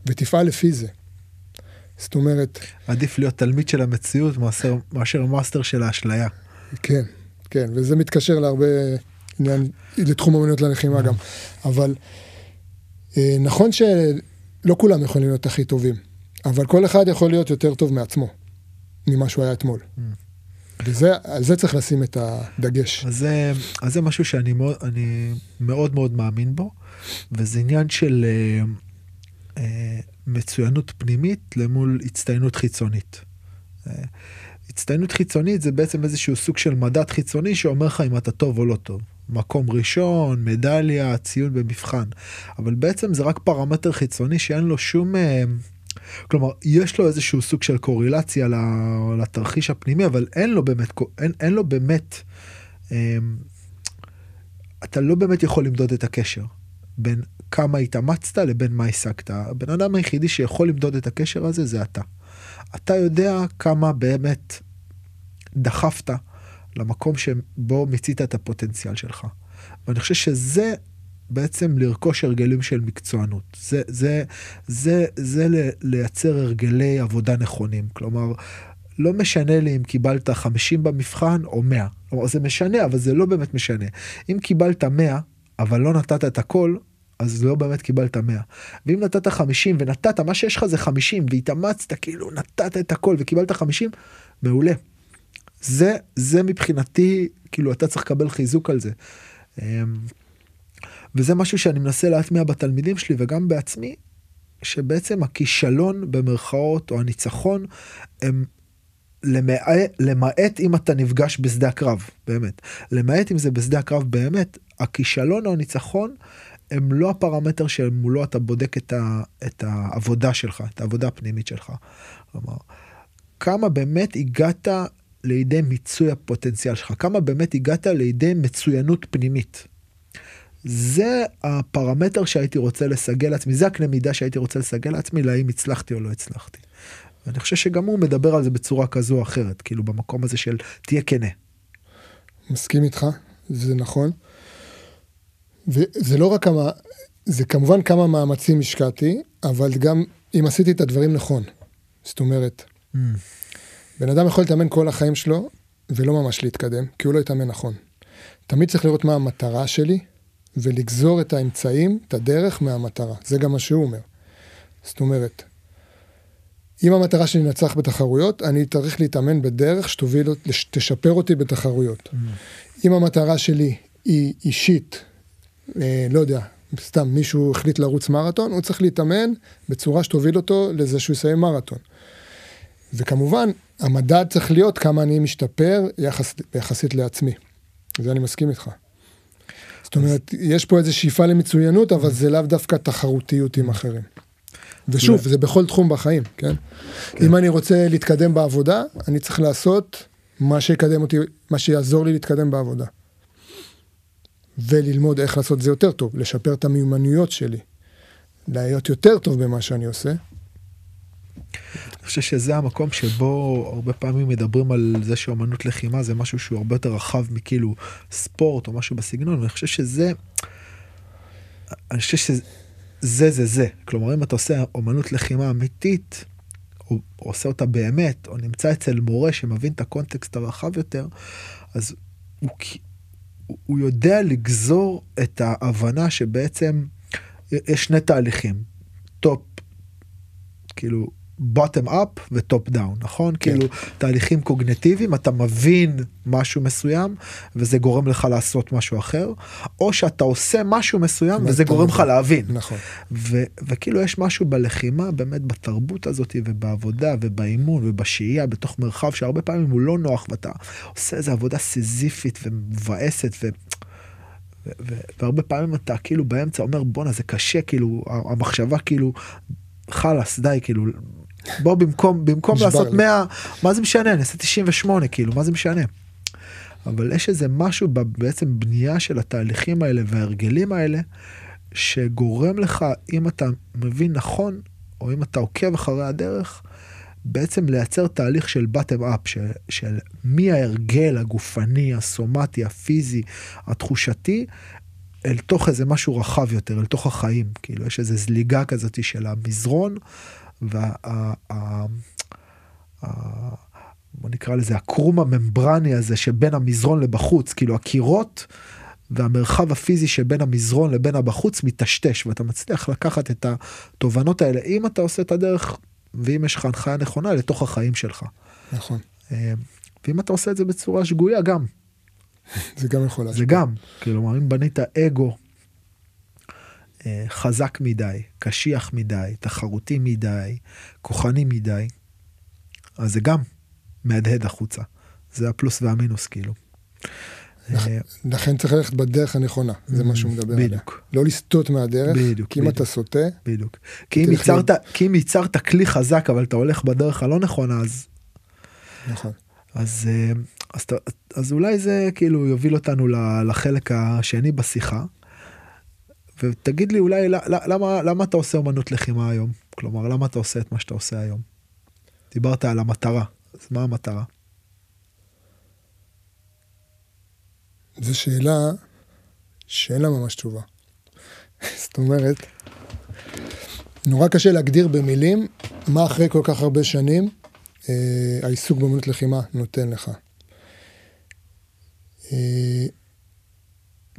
ותפעל לפי זה. זאת אומרת, עדיף להיות תלמיד של המציאות מאשר, מאשר מאסטר של האשליה. כן, כן, וזה מתקשר להרבה עניין, לתחום אמנויות הלחימה גם. אבל נכון שלא כולם יכולים להיות הכי טובים, אבל כל אחד יכול להיות יותר טוב מעצמו, ממה שהוא היה אתמול. וזה, על זה צריך לשים את הדגש. אז זה, אז זה משהו שאני מאוד, אני מאוד מאוד מאמין בו, וזה עניין של אה, אה, מצוינות פנימית למול הצטיינות חיצונית. אה, הצטיינות חיצונית זה בעצם איזשהו סוג של מדד חיצוני שאומר לך אם אתה טוב או לא טוב. מקום ראשון, מדליה, ציון במבחן. אבל בעצם זה רק פרמטר חיצוני שאין לו שום... אה, כלומר, יש לו איזשהו סוג של קורלציה לתרחיש הפנימי, אבל אין לו באמת, אין, אין לו באמת, אה, אתה לא באמת יכול למדוד את הקשר בין כמה התאמצת לבין מה השגת. הבן אדם היחידי שיכול למדוד את הקשר הזה זה אתה. אתה יודע כמה באמת דחפת למקום שבו מיצית את הפוטנציאל שלך. ואני חושב שזה בעצם לרכוש הרגלים של מקצוענות. זה, זה, זה, זה לייצר הרגלי עבודה נכונים. כלומר, לא משנה לי אם קיבלת 50 במבחן או 100. כלומר, זה משנה, אבל זה לא באמת משנה. אם קיבלת 100, אבל לא נתת את הכל, אז לא באמת קיבלת 100. ואם נתת 50 ונתת, מה שיש לך זה 50, והתאמצת, כאילו נתת את הכל וקיבלת 50, מעולה. זה, זה מבחינתי, כאילו אתה צריך לקבל חיזוק על זה. אמ, וזה משהו שאני מנסה להטמיע בתלמידים שלי וגם בעצמי, שבעצם הכישלון במרכאות או הניצחון הם למעט, למעט אם אתה נפגש בשדה הקרב, באמת. למעט אם זה בשדה הקרב באמת, הכישלון או הניצחון הם לא הפרמטר שמולו אתה בודק את, ה, את העבודה שלך, את העבודה הפנימית שלך. כלומר, כמה באמת הגעת לידי מיצוי הפוטנציאל שלך, כמה באמת הגעת לידי מצוינות פנימית. זה הפרמטר שהייתי רוצה לסגל לעצמי, זה הקנה מידה שהייתי רוצה לסגל לעצמי, להאם הצלחתי או לא הצלחתי. ואני חושב שגם הוא מדבר על זה בצורה כזו או אחרת, כאילו במקום הזה של תהיה כנה. מסכים איתך, זה נכון. וזה לא רק כמה, זה כמובן כמה מאמצים השקעתי, אבל גם אם עשיתי את הדברים נכון. זאת אומרת, Mm. בן אדם יכול להתאמן כל החיים שלו ולא ממש להתקדם, כי הוא לא יתאמן נכון. תמיד צריך לראות מה המטרה שלי ולגזור את האמצעים, את הדרך מהמטרה. זה גם מה שהוא אומר. זאת אומרת, אם המטרה שלי לנצח בתחרויות, אני צריך להתאמן בדרך שתוביל, אות- לש- תשפר אותי בתחרויות. אם המטרה שלי היא אישית, אה, לא יודע, סתם מישהו החליט לרוץ מרתון, הוא צריך להתאמן בצורה שתוביל אותו לזה שהוא יסיים מרתון. וכמובן, המדד צריך להיות כמה אני משתפר יחס, יחסית לעצמי. זה אני מסכים איתך. זאת אומרת, יש פה איזו שאיפה למצוינות, אבל זה לאו דווקא תחרותיות עם אחרים. ושוב, זה בכל תחום בחיים, כן? אם אני רוצה להתקדם בעבודה, אני צריך לעשות מה שיקדם אותי, מה שיעזור לי להתקדם בעבודה. וללמוד איך לעשות את זה יותר טוב, לשפר את המיומנויות שלי, להיות יותר טוב במה שאני עושה. חושב שזה המקום שבו הרבה פעמים מדברים על זה שאומנות לחימה זה משהו שהוא הרבה יותר רחב מכאילו ספורט או משהו בסגנון ואני חושב שזה. אני חושב שזה זה זה כלומר אם אתה עושה אומנות לחימה אמיתית או, או עושה אותה באמת או נמצא אצל מורה שמבין את הקונטקסט הרחב יותר אז הוא, הוא יודע לגזור את ההבנה שבעצם יש שני תהליכים top כאילו bottom up ו top down נכון? כן. כאילו תהליכים קוגניטיביים אתה מבין משהו מסוים וזה גורם לך לעשות משהו אחר או שאתה עושה משהו מסוים וזה גורם לך להבין. נכון. ו- וכאילו יש משהו בלחימה באמת בתרבות הזאת ובעבודה ובאימון ובשהייה בתוך מרחב שהרבה פעמים הוא לא נוח ואתה עושה איזה עבודה סיזיפית ומבאסת ו... והרבה פעמים אתה כאילו באמצע אומר בואנה זה קשה כאילו המחשבה כאילו חלאס די כאילו בוא במקום במקום לעשות 100 מה זה משנה? אני אעשה 98 כאילו מה זה משנה. אבל יש איזה משהו בעצם בנייה של התהליכים האלה וההרגלים האלה שגורם לך אם אתה מבין נכון או אם אתה עוקב אחרי הדרך בעצם לייצר תהליך של bottom up של, של מההרגל הגופני הסומטי הפיזי התחושתי אל תוך איזה משהו רחב יותר אל תוך החיים. כאילו יש איזה זליגה כזאת של המזרון וה... בוא נקרא לזה הקרום הממברני הזה שבין המזרון לבחוץ כאילו הקירות והמרחב הפיזי שבין המזרון לבין הבחוץ מטשטש ואתה מצליח לקחת את התובנות האלה אם אתה עושה את הדרך ואם יש לך הנחיה נכונה לתוך החיים שלך. נכון. אה, ואם אתה עושה את זה בצורה שגויה גם. זה גם יכול להשפיע. זה גם, כלומר אם בנית אגו חזק מדי, קשיח מדי, תחרותי מדי, כוחני מדי, אז זה גם מהדהד החוצה. זה הפלוס והמינוס כאילו. אה, לכן צריך ללכת בדרך הנכונה, זה מה שהוא מדבר עליה. בדיוק. לא לסטות מהדרך, בדיוק. כי אם אתה סוטה... בדיוק. כי אם, ייצרת, כלי חזק אבל אתה הולך בדרך הלא נכונה אז... נכון. אז, אה, אז, אז, אז אולי זה כאילו יוביל אותנו לחלק השני בשיחה. ותגיד לי אולי למה למה אתה עושה אמנות לחימה היום כלומר למה אתה עושה את מה שאתה עושה היום. דיברת על המטרה אז מה המטרה. זו שאלה שאין לה ממש תשובה. זאת אומרת, נורא קשה להגדיר במילים מה אחרי כל כך הרבה שנים אה, העיסוק באמנות לחימה נותן לך. אה,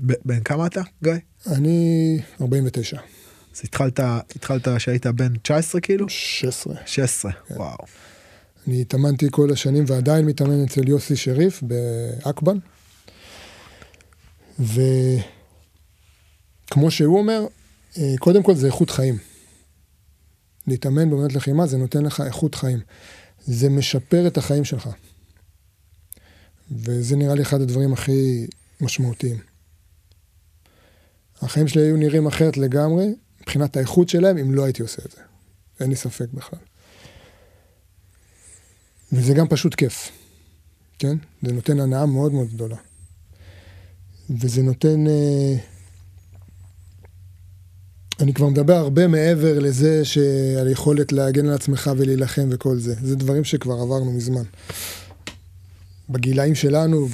בן כמה אתה, גיא? אני 49. אז התחלת, התחלת שהיית בן 19 כאילו? 16. 16, כן. וואו. אני התאמנתי כל השנים ועדיין מתאמן אצל יוסי שריף באקבן. וכמו שהוא אומר, אה, קודם כל זה איכות חיים. להתאמן באמת לחימה זה נותן לך איכות חיים. זה משפר את החיים שלך. וזה נראה לי אחד הדברים הכי משמעותיים. החיים שלי היו נראים אחרת לגמרי, מבחינת האיכות שלהם, אם לא הייתי עושה את זה. אין לי ספק בכלל. וזה גם פשוט כיף, כן? זה נותן הנאה מאוד מאוד גדולה. וזה נותן... אה, אני כבר מדבר הרבה מעבר לזה שעל יכולת להגן על עצמך ולהילחם וכל זה. זה דברים שכבר עברנו מזמן. בגילאים שלנו,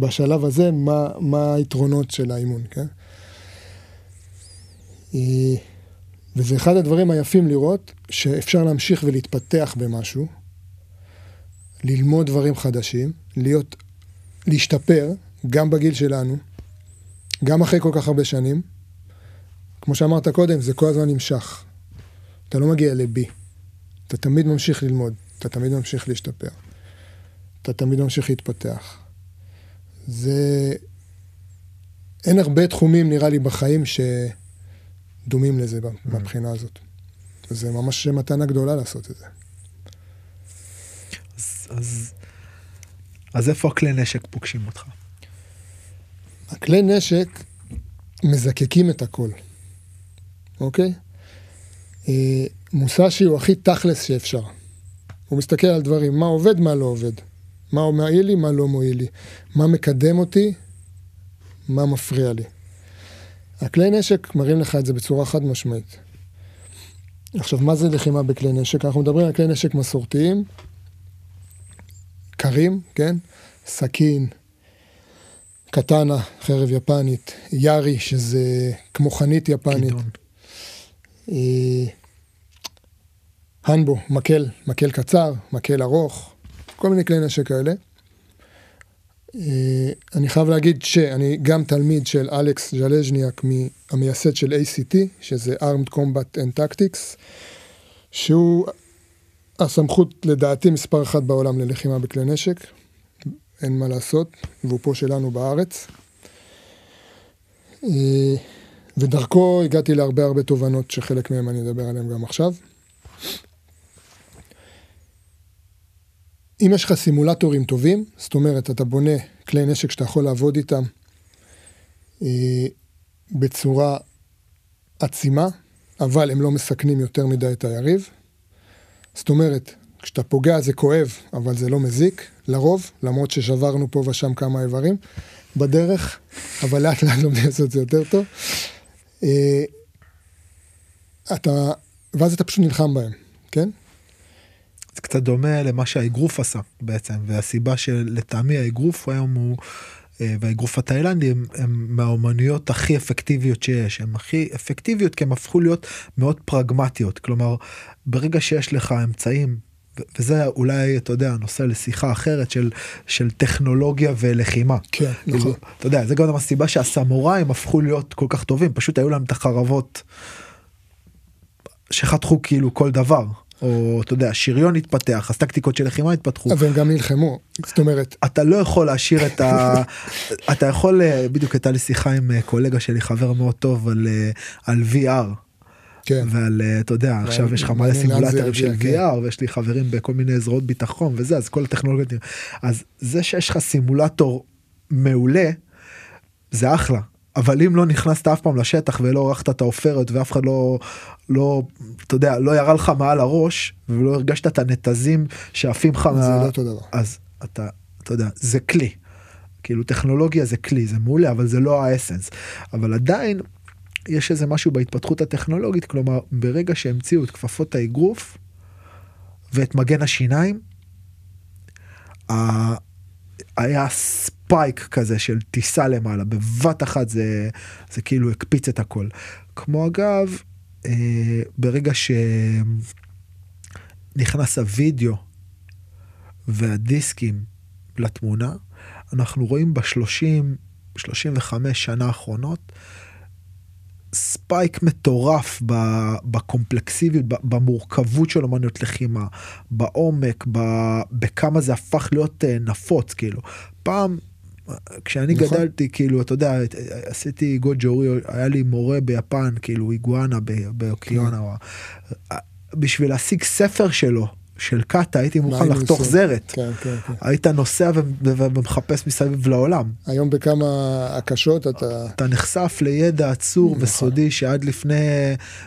בשלב הזה, מה, מה היתרונות של האימון, כן? אה, וזה אחד הדברים היפים לראות, שאפשר להמשיך ולהתפתח במשהו, ללמוד דברים חדשים, להיות, להשתפר, גם בגיל שלנו, גם אחרי כל כך הרבה שנים. כמו שאמרת קודם, זה כל הזמן נמשך. אתה לא מגיע לבי. אתה תמיד ממשיך ללמוד, אתה תמיד ממשיך להשתפר. אתה תמיד ממשיך להתפתח. זה... אין הרבה תחומים, נראה לי, בחיים שדומים לזה מבחינה הזאת. זה ממש מתנה גדולה לעשות את זה. אז, אז, אז איפה הכלי נשק פוגשים אותך? הכלי נשק מזקקים את הכל, אוקיי? אה, מוסשי הוא הכי תכלס שאפשר. הוא מסתכל על דברים, מה עובד, מה לא עובד. מה מועיל לי, מה לא מועיל לי. מה מקדם אותי, מה מפריע לי. הכלי נשק מראים לך את זה בצורה חד משמעית. עכשיו, מה זה לחימה בכלי נשק? אנחנו מדברים על כלי נשק מסורתיים, קרים, כן? סכין, קטנה, חרב יפנית, יארי, שזה כמו חנית יפנית. אה, הנבו, מקל, מקל קצר, מקל ארוך, כל מיני כלי נשק כאלה. אה, אני חייב להגיד שאני גם תלמיד של אלכס ז'לז'ניאק, המייסד של ACT, שזה Armed Combat and Tactics, שהוא הסמכות לדעתי מספר אחת בעולם ללחימה בכלי נשק, אין מה לעשות, והוא פה שלנו בארץ. אה, ודרכו הגעתי להרבה הרבה תובנות שחלק מהם אני אדבר עליהם גם עכשיו. אם יש לך סימולטורים טובים, זאת אומרת, אתה בונה כלי נשק שאתה יכול לעבוד איתם אה, בצורה עצימה, אבל הם לא מסכנים יותר מדי את היריב. זאת אומרת, כשאתה פוגע זה כואב, אבל זה לא מזיק, לרוב, למרות ששברנו פה ושם כמה איברים בדרך, אבל לאט לאט לומדים לעשות את זה יותר טוב. אה, אתה, ואז אתה פשוט נלחם בהם, כן? זה קצת דומה למה שהאגרוף עשה בעצם, והסיבה שלטעמי האגרוף היום הוא, אה, והאגרוף התאילנדי הם, הם מהאומנויות הכי אפקטיביות שיש, הם הכי אפקטיביות כי הם הפכו להיות מאוד פרגמטיות, כלומר ברגע שיש לך אמצעים וזה אולי אתה יודע נושא לשיחה אחרת של של טכנולוגיה ולחימה. כן, כאילו, נכון. אתה יודע זה גם הסיבה שהסמוראים הפכו להיות כל כך טובים פשוט היו להם את החרבות שחתכו כאילו כל דבר. או אתה יודע שריון התפתח אז טקטיקות של לחימה התפתחו. והם גם נלחמו זאת אומרת אתה לא יכול להשאיר את ה... אתה יכול בדיוק הייתה לי שיחה עם קולגה שלי חבר מאוד טוב על על VR. כן. ועל אתה יודע עכשיו יש לך מלא סימולטורים של כן. VR ויש לי חברים בכל מיני זרועות ביטחון וזה אז כל הטכנולוגיות אז זה שיש לך סימולטור מעולה זה אחלה אבל אם לא נכנסת אף פעם לשטח ולא ערכת את העופרת ואף אחד לא לא אתה יודע לא ירה לך מעל הראש ולא הרגשת את הנתזים שעפים לך מה... לא אז אתה אתה יודע זה כלי. כאילו טכנולוגיה זה כלי זה מעולה אבל זה לא האסנס אבל עדיין יש איזה משהו בהתפתחות הטכנולוגית כלומר ברגע שהמציאו את כפפות האגרוף ואת מגן השיניים. היה ספייק כזה של טיסה למעלה בבת אחת זה זה כאילו הקפיץ את הכל כמו אגב אה, ברגע שנכנס הוידאו והדיסקים לתמונה אנחנו רואים בשלושים 35 שנה האחרונות ספייק מטורף בקומפלקסיביות, במורכבות של אמניות לחימה, בעומק, בכמה זה הפך להיות אה, נפוץ, כאילו. פעם, כשאני נכון. גדלתי, כאילו, אתה יודע, עשיתי גוג'ורי, היה לי מורה ביפן, כאילו, איגואנה באוקיונה, כן. בשביל להשיג ספר שלו, של קאטה הייתי מוכן לחתוך זרת. כן, כן, כן. היית נוסע ומחפש מסביב לעולם. היום בכמה הקשות אתה... אתה נחשף לידע עצור נכון. וסודי שעד לפני,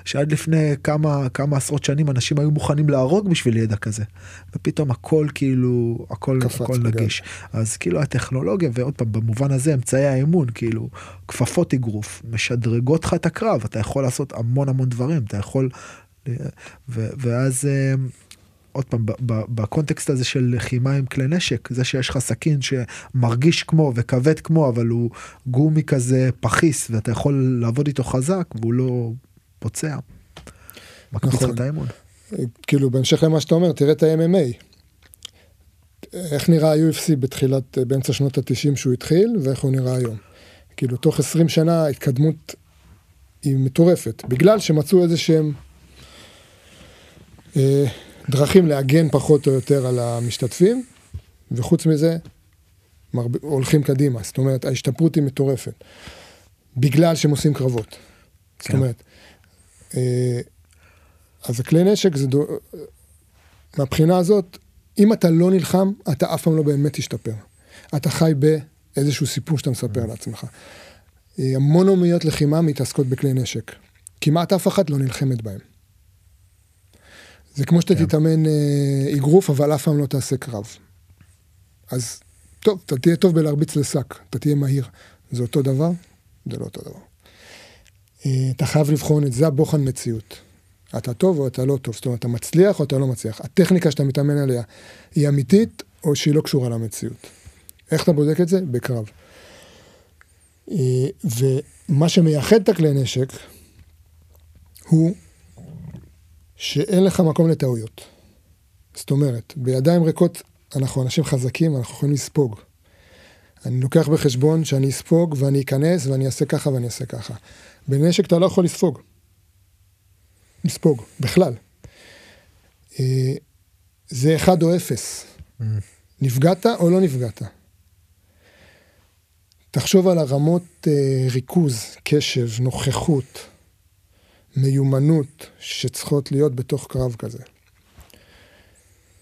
שעד לפני כמה, כמה עשרות שנים אנשים היו מוכנים להרוג בשביל ידע כזה. ופתאום הכל כאילו, הכל, הכל נגיש. אז כאילו הטכנולוגיה, ועוד פעם, במובן הזה אמצעי האמון, כאילו, כפפות אגרוף, משדרגות לך את הקרב, אתה יכול לעשות המון המון דברים, אתה יכול... ואז אה, עוד פעם בקונטקסט הזה של לחימה עם כלי נשק זה שיש לך סכין שמרגיש כמו וכבד כמו אבל הוא גומי כזה פחיס ואתה יכול לעבוד איתו חזק והוא לא פוצע. מקפיץ נכון. את האמון. כאילו בהמשך למה שאתה אומר תראה את ה-MMA. איך נראה ה-UFC בתחילת באמצע שנות ה-90 שהוא התחיל ואיך הוא נראה היום. כאילו תוך 20 שנה התקדמות היא מטורפת בגלל שמצאו איזה שהם. אה, דרכים להגן פחות או יותר על המשתתפים, וחוץ מזה, מרב... הולכים קדימה. זאת אומרת, ההשתפרות היא מטורפת. בגלל שהם עושים קרבות. כן. זאת אומרת, אה, אז הכלי נשק זה, דו... מהבחינה הזאת, אם אתה לא נלחם, אתה אף פעם לא באמת תשתפר. אתה חי באיזשהו סיפור שאתה מספר לעצמך. אה, המון אומיות לחימה מתעסקות בכלי נשק. כמעט אף אחת לא נלחמת בהם. זה כמו שאתה כן. תתאמן אה, אגרוף, אבל אף פעם לא תעשה קרב. אז טוב, אתה תהיה טוב בלהרביץ לשק, אתה תהיה מהיר. זה אותו דבר? זה לא אותו דבר. אה, אתה חייב לבחון את זה הבוחן מציאות. אתה טוב או אתה לא טוב, זאת אומרת, אתה מצליח או אתה לא מצליח. הטכניקה שאתה מתאמן עליה היא אמיתית או שהיא לא קשורה למציאות. איך אתה בודק את זה? בקרב. אה, ומה שמייחד את הכלי נשק הוא שאין לך מקום לטעויות. זאת אומרת, בידיים ריקות אנחנו אנשים חזקים, אנחנו יכולים לספוג. אני לוקח בחשבון שאני אספוג ואני אכנס ואני אעשה ככה ואני אעשה ככה. בנשק אתה לא יכול לספוג. לספוג, בכלל. אה, זה אחד או אפס. Mm. נפגעת או לא נפגעת. תחשוב על הרמות אה, ריכוז, קשב, נוכחות, מיומנות שצריכות להיות בתוך קרב כזה.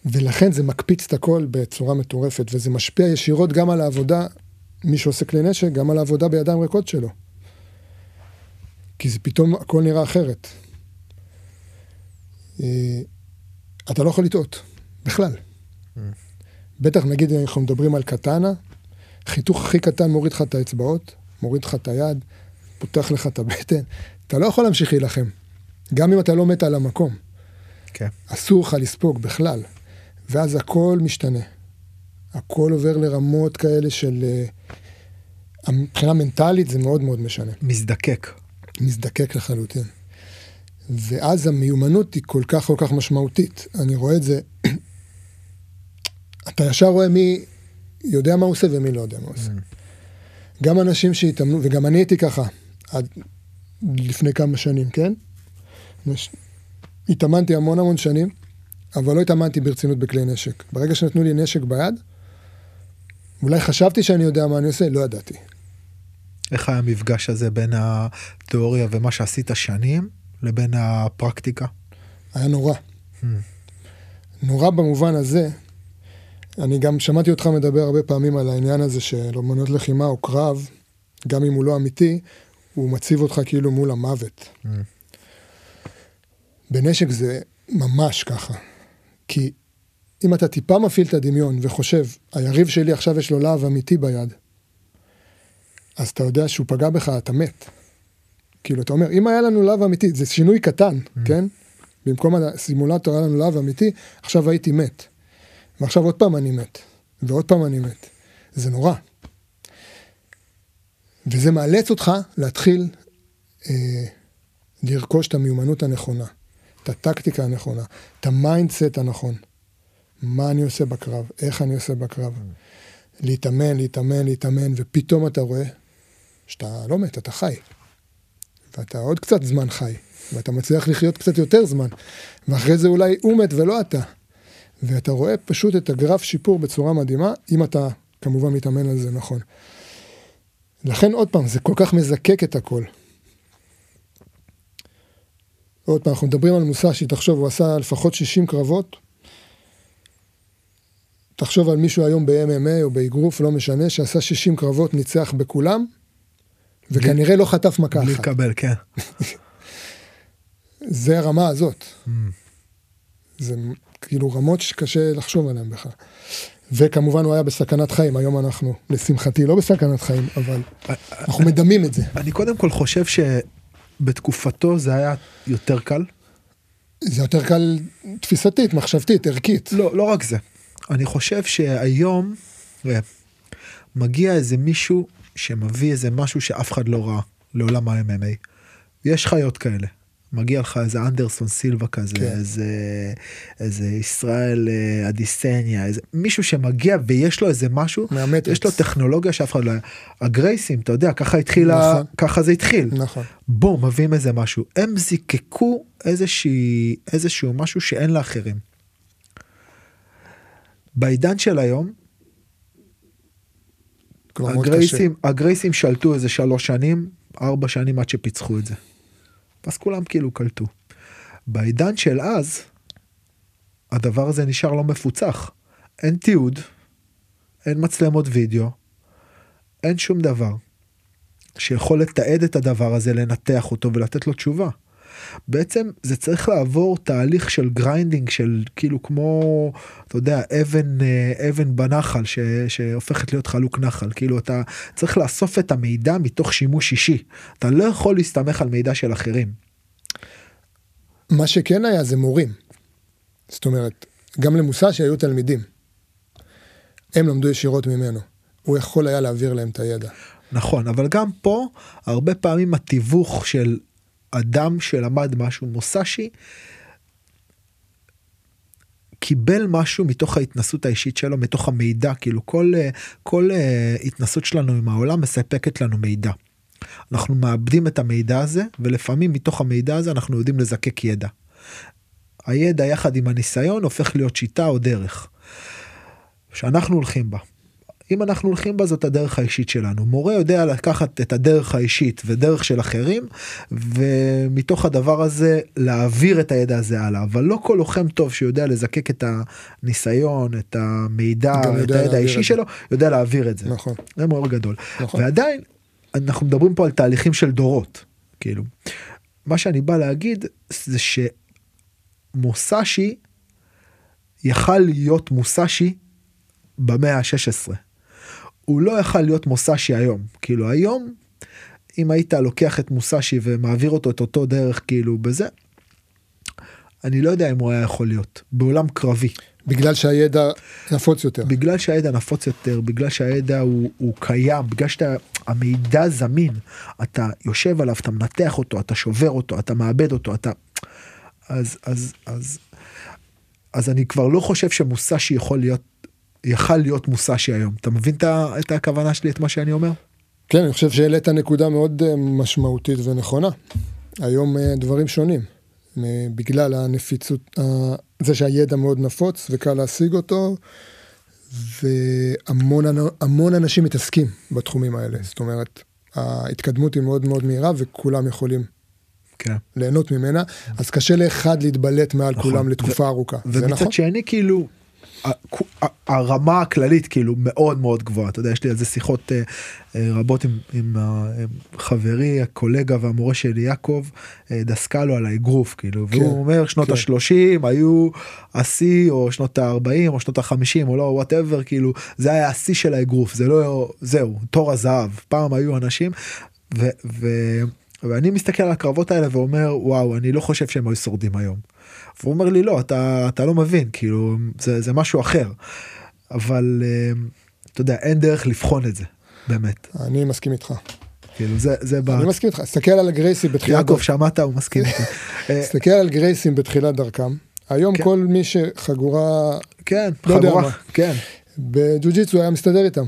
ולכן זה מקפיץ את הכל בצורה מטורפת, וזה משפיע ישירות גם על העבודה, מי שעושה כלי נשק, גם על העבודה בידיים ריקות שלו. כי זה פתאום הכל נראה אחרת. אה, אתה לא יכול לטעות, בכלל. Mm. בטח נגיד אנחנו מדברים על קטנה, חיתוך הכי קטן מוריד לך את האצבעות, מוריד לך את היד, פותח לך את הבטן, אתה לא יכול להמשיך להילחם, גם אם אתה לא מת על המקום. כן. אסור לך לספוג בכלל, ואז הכל משתנה. הכל עובר לרמות כאלה של... אה, מבחינה מנטלית זה מאוד מאוד משנה. מזדקק. מזדקק לחלוטין. ואז המיומנות היא כל כך כל כך משמעותית. אני רואה את זה, אתה ישר רואה מי יודע מה הוא עושה ומי לא יודע מה הוא עושה. Mm. גם אנשים שהתאמנו, וגם אני הייתי ככה, עד לפני כמה שנים, כן? התאמנתי המון המון שנים, אבל לא התאמנתי ברצינות בכלי נשק. ברגע שנתנו לי נשק ביד, אולי חשבתי שאני יודע מה אני עושה, לא ידעתי. איך היה המפגש הזה בין התיאוריה ומה שעשית שנים לבין הפרקטיקה? היה נורא. Hmm. נורא במובן הזה, אני גם שמעתי אותך מדבר הרבה פעמים על העניין הזה של אומנות לחימה או קרב, גם אם הוא לא אמיתי, הוא מציב אותך כאילו מול המוות. בנשק זה ממש ככה. כי אם אתה טיפה מפעיל את הדמיון וחושב, היריב שלי עכשיו יש לו להב אמיתי ביד, אז אתה יודע שהוא פגע בך, אתה מת. כאילו, אתה אומר, אם היה לנו להב אמיתי, זה שינוי קטן, mm. כן? במקום הסימולטור היה לנו להב אמיתי, עכשיו הייתי מת. ועכשיו עוד פעם אני מת, ועוד פעם אני מת. זה נורא. וזה מאלץ אותך להתחיל אה, לרכוש את המיומנות הנכונה, את הטקטיקה הנכונה, את ה mindset הנכון. מה אני עושה בקרב, איך אני עושה בקרב. להתאמן, להתאמן, להתאמן, ופתאום אתה רואה שאתה לא מת, אתה חי. ואתה עוד קצת זמן חי, ואתה מצליח לחיות קצת יותר זמן, ואחרי זה אולי הוא מת ולא אתה. ואתה רואה פשוט את הגרף שיפור בצורה מדהימה, אם אתה כמובן מתאמן על זה נכון. לכן עוד פעם, זה כל כך מזקק את הכל. עוד פעם, אנחנו מדברים על מוסשי, תחשוב, הוא עשה לפחות 60 קרבות. תחשוב על מישהו היום ב-MMA או באגרוף, לא משנה, שעשה 60 קרבות, ניצח בכולם, וכנראה לא חטף מכה אחת. בלי לקבל, כן. זה הרמה הזאת. Mm. זה כאילו רמות שקשה לחשוב עליהן בכלל. וכמובן הוא היה בסכנת חיים, היום אנחנו, לשמחתי, לא בסכנת חיים, אבל אנחנו מדמים את זה. אני קודם כל חושב שבתקופתו זה היה יותר קל. זה יותר קל תפיסתית, מחשבתית, ערכית. לא, לא רק זה. אני חושב שהיום, מגיע איזה מישהו שמביא איזה משהו שאף אחד לא ראה לעולם ה-MMA. יש חיות כאלה. מגיע לך איזה אנדרסון סילבה כזה, כן. איזה, איזה ישראל אה, אדיסניה, איזה מישהו שמגיע ויש לו איזה משהו, מאמץ. יש לו טכנולוגיה שאף אחד לא היה. הגרייסים, אתה יודע, ככה התחילה, נכון. ככה זה התחיל. נכון. בוא, מביאים איזה משהו. הם זיקקו איזושהי, איזשהו משהו שאין לאחרים. בעידן של היום, הגרייסים, הגרייסים שלטו איזה שלוש שנים, ארבע שנים עד שפיצחו את זה. אז כולם כאילו קלטו. בעידן של אז, הדבר הזה נשאר לא מפוצח. אין תיעוד, אין מצלמות וידאו, אין שום דבר שיכול לתעד את הדבר הזה, לנתח אותו ולתת לו תשובה. בעצם זה צריך לעבור תהליך של grinding של כאילו כמו אתה יודע אבן אה, אבן בנחל ש, שהופכת להיות חלוק נחל כאילו אתה צריך לאסוף את המידע מתוך שימוש אישי אתה לא יכול להסתמך על מידע של אחרים. מה שכן היה זה מורים. זאת אומרת, גם למוסא שהיו תלמידים. הם למדו ישירות ממנו. הוא יכול היה להעביר להם את הידע. נכון, אבל גם פה הרבה פעמים התיווך של אדם שלמד משהו מוסאשי קיבל משהו מתוך ההתנסות האישית שלו מתוך המידע כאילו כל כל uh, התנסות שלנו עם העולם מספקת לנו מידע. אנחנו מאבדים את המידע הזה ולפעמים מתוך המידע הזה אנחנו יודעים לזקק ידע. הידע יחד עם הניסיון הופך להיות שיטה או דרך. שאנחנו הולכים בה. אם אנחנו הולכים בה זאת הדרך האישית שלנו. מורה יודע לקחת את הדרך האישית ודרך של אחרים ומתוך הדבר הזה להעביר את הידע הזה הלאה אבל לא כל לוחם טוב שיודע לזקק את הניסיון את המידע את הידע האישי שלו יודע להעביר את זה. נכון. זה מאוד גדול. נכון. ועדיין אנחנו מדברים פה על תהליכים של דורות כאילו מה שאני בא להגיד זה שמוסאשי יכל להיות מוסאשי במאה ה-16. הוא לא יכל להיות מוסאשי היום כאילו היום אם היית לוקח את מוסאשי ומעביר אותו את אותו דרך כאילו בזה. אני לא יודע אם הוא היה יכול להיות בעולם קרבי. בגלל שהידע נפוץ יותר. בגלל שהידע נפוץ יותר, בגלל שהידע הוא, הוא קיים, בגלל שהמידע זמין, אתה יושב עליו, אתה מנתח אותו, אתה שובר אותו, אתה מאבד אותו, אתה... אז, אז, אז, אז אני כבר לא חושב שמוסאשי יכול להיות יכל להיות מוסאשי היום אתה מבין את הכוונה שלי את מה שאני אומר. כן אני חושב שהעלית נקודה מאוד אה, משמעותית ונכונה. היום אה, דברים שונים. בגלל הנפיצות, זה שהידע מאוד נפוץ וקל להשיג אותו, והמון המון אנשים מתעסקים בתחומים האלה. זאת אומרת, ההתקדמות היא מאוד מאוד מהירה וכולם יכולים כן. ליהנות ממנה, אז קשה לאחד להתבלט מעל נכון. כולם לתקופה ארוכה. ומצד נכון? שני כאילו הרמה הכללית כאילו מאוד מאוד גבוהה אתה יודע יש לי על זה שיחות אה, אה, רבות עם, עם, עם חברי הקולגה והמורה שלי יעקב אה, דסקס איתו על האגרוף כאילו כן, והוא אומר שנות כן. השלושים היו השיא או שנות ה-40 או שנות ה-50 או לא whatever כאילו זה היה השיא של האגרוף זה לא זהו תור הזהב פעם היו אנשים ו, ו, ואני מסתכל על הקרבות האלה ואומר וואו אני לא חושב שהם היו שורדים היום. והוא אומר לי לא אתה אתה לא מבין כאילו זה זה משהו אחר אבל אה, אתה יודע אין דרך לבחון את זה באמת. אני מסכים איתך. כאילו זה זה אני מסכים איתך תסתכל על הגרייסים בתחילת יעקב שמעת הוא מסכים איתי. תסתכל על גרייסים בתחילת דרכם היום כן. כל מי שחגורה כן לא חגורה כן בג'ו-ג'יצו היה מסתדר איתם.